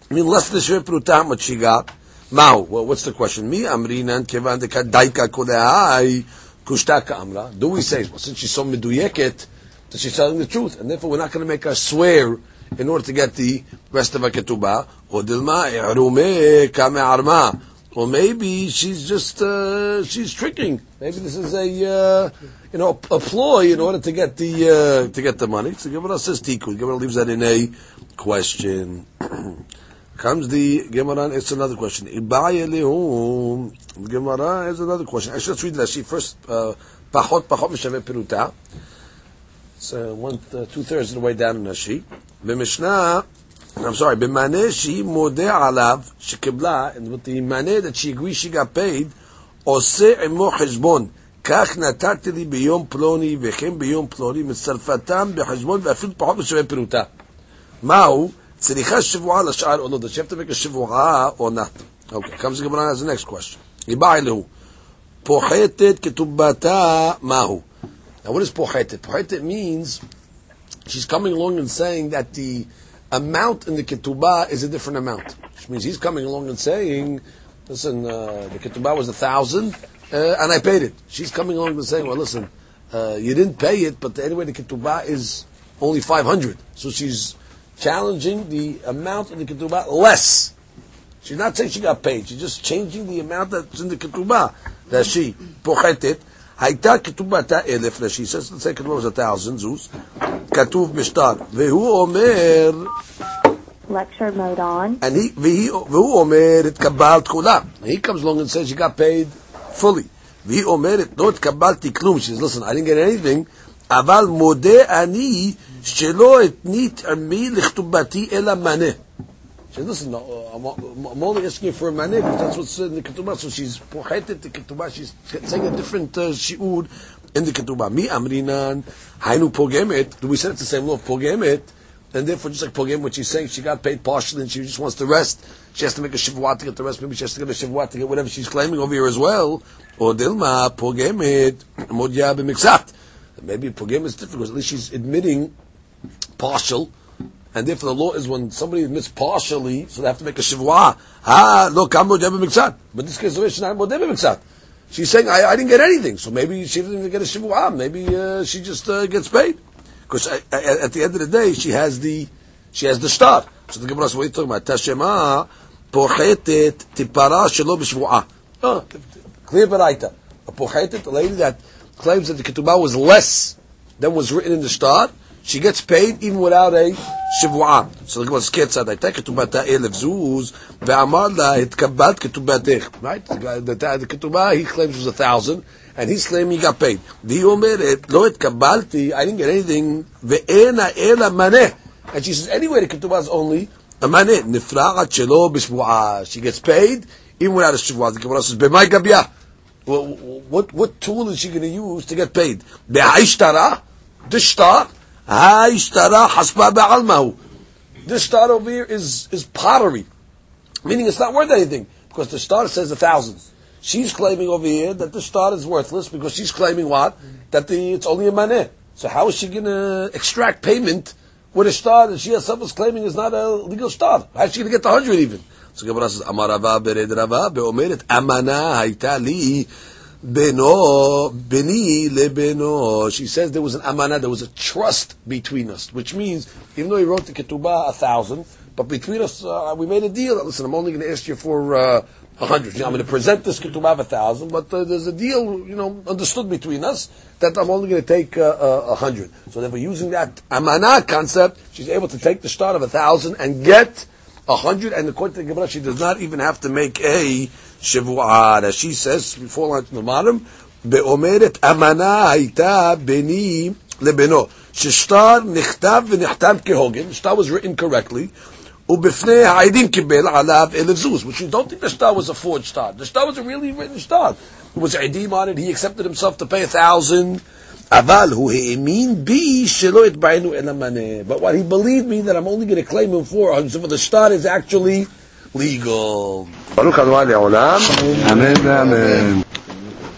I mean, less than the Pruta, how much she got. Mao. Well, what's the question? Me amrinan kevan de kadaika kodehai kushtaka amra. Do we say well, since she's so meduyeket that she's telling the truth, and therefore we're not going to make her swear in order to get the rest of her ketubah? Or dilma i'rume kame arma. Or maybe she's just uh, she's tricking. Maybe this is a uh, you know a ploy in order to get the uh, to get the money. So Gemara says tikkun. Gemara leaves that in a question. Comes the Gemara, it's another question. Gemara is another question. I should read Rashi first. Uh, pachot pachot mishave peruta. It's uh, one, uh, two thirds of the way down in Rashi. B'mishnah, I'm sorry, b'maneh she modeh alav shekibla, and with the maneh that she agrees she got paid, עושה עמו חשבון, כך נתתי לי ביום פלוני וכן ביום פלוני, מצרפתם בחשבון ואפילו פחות משווה פירוטה. מהו? Tzricha shivua l'shar or no? Does she have to make a shivua or not? Okay, comes the Gemara as the next question. Ibailehu. Pohetet ketubata mahu. Now what is pohetet? Pohetet means she's coming along and saying that the amount in the ketubah is a different amount. Which means he's coming along and saying, listen, uh, the ketubah was a thousand, uh, and I paid it. She's coming along and saying, well listen, uh, you didn't pay it, but anyway the ketubah is only 500. So she's challenging the amount in the ketubah less. She's not saying she got paid. She's just changing the amount that's in the ketubah. That she pochetet. הייתה כתובתה אלף, she says, let's say כתובה was a thousand, זוז, כתוב משטר, והוא אומר, Lecture mode on. and he, והיא, והוא אומר, התקבלת כולה. He comes along and says, you got paid fully. והיא אומרת, לא התקבלתי כלום. She says, listen, I didn't get anything, אבל מודה אני שלא התנית עמי לכתובתי אלא מנה. She said, listen, no, I'm, I'm only asking for a maneh because that's what's in the ketubah. So she's pochetet the ketubah. She's saying a different uh, shi'ud in the ketubah. Mi amrinan, hainu pogemet. Do we say it's the same law of pogemet? And therefore, just like pogemet, what she's saying, she got paid partially and she just wants the rest. She has to make a shivwat to get the rest. Maybe she has to get a shivwat to get whatever she's claiming over here as well. Or dilma pogemet modya b'mixat. Maybe pogemet is different because at least she's admitting partial. And therefore, the law is when somebody admits partially, so they have to make a shivwa. Ah, look, I'm modeh b'mixat. But this case, she's not modeh b'mixat. She's saying, I, I didn't get anything. So maybe she didn't even get a shivwa. Maybe uh, she just uh, gets paid. Because at, at the end of the day, she has the she has the shtar. So the Gemara says, what are you talking about? Tashema pochetet tipara shelo b'shvu'ah. Oh, clear baraita. A pochetet, a lady that claims that the ketubah was less than was written in the shtar, she gets paid even without a שבועה. So the Gemara says, כיצד הייתה כתובתה אלף זוז, ואמר לה, התקבלת כתובתך. Right? The, the, the כתובה, he claims was a thousand, and he's claiming he got paid. והיא אומרת, לא התקבלתי, I didn't get anything, ואין אלא מנה. And she says, anyway, the כתובה is only a מנה. נפרעת שלא בשבועה. She gets paid, even without a שבועה. The Gemara says, במאי גביה? What, what tool is she going to use to get paid? בהאישתרה? This This shtar over here is, is pottery. Meaning it's not worth anything. Because the shtar says a thousand. She's claiming over here that the shtar is worthless because she's claiming what? That the, it's only a maneh. So how is she going to extract payment with a shtar that she herself is claiming is not a legal shtar? How is she going to get the hundred even? So says, beno beni lebeno. She says there was an amana, there was a trust between us, which means even though he wrote the ketubah a thousand, but between us uh, we made a deal. Listen, I'm only going to ask you for uh, a hundred. You know, I'm going to present this ketubah of a thousand, but uh, there's a deal, you know, understood between us that I'm only going to take uh, uh, a hundred. So therefore, using that amana concept, she's able to take the start of a thousand and get a hundred. And according to the Gemara, she does not even have to make a as She says before lunch in the bottom, ואומרת אמנה הייתה ביני לבנו, ששטר נכתב ונחתם כהוגן, שטר was written correctly, Ubefne העדים kibel alav אלף which you don't think the shtar was a forged shtar, the shtar was a really written shtar, it was עדים on it, he accepted himself to pay a thousand, Aval hu האמין bi שלא התבענו אלא מנה, but what he believed me that I'm only going to claim him for, uh, so the shtar is actually legal. ברוך אדוני לעולם, אמן ואמן.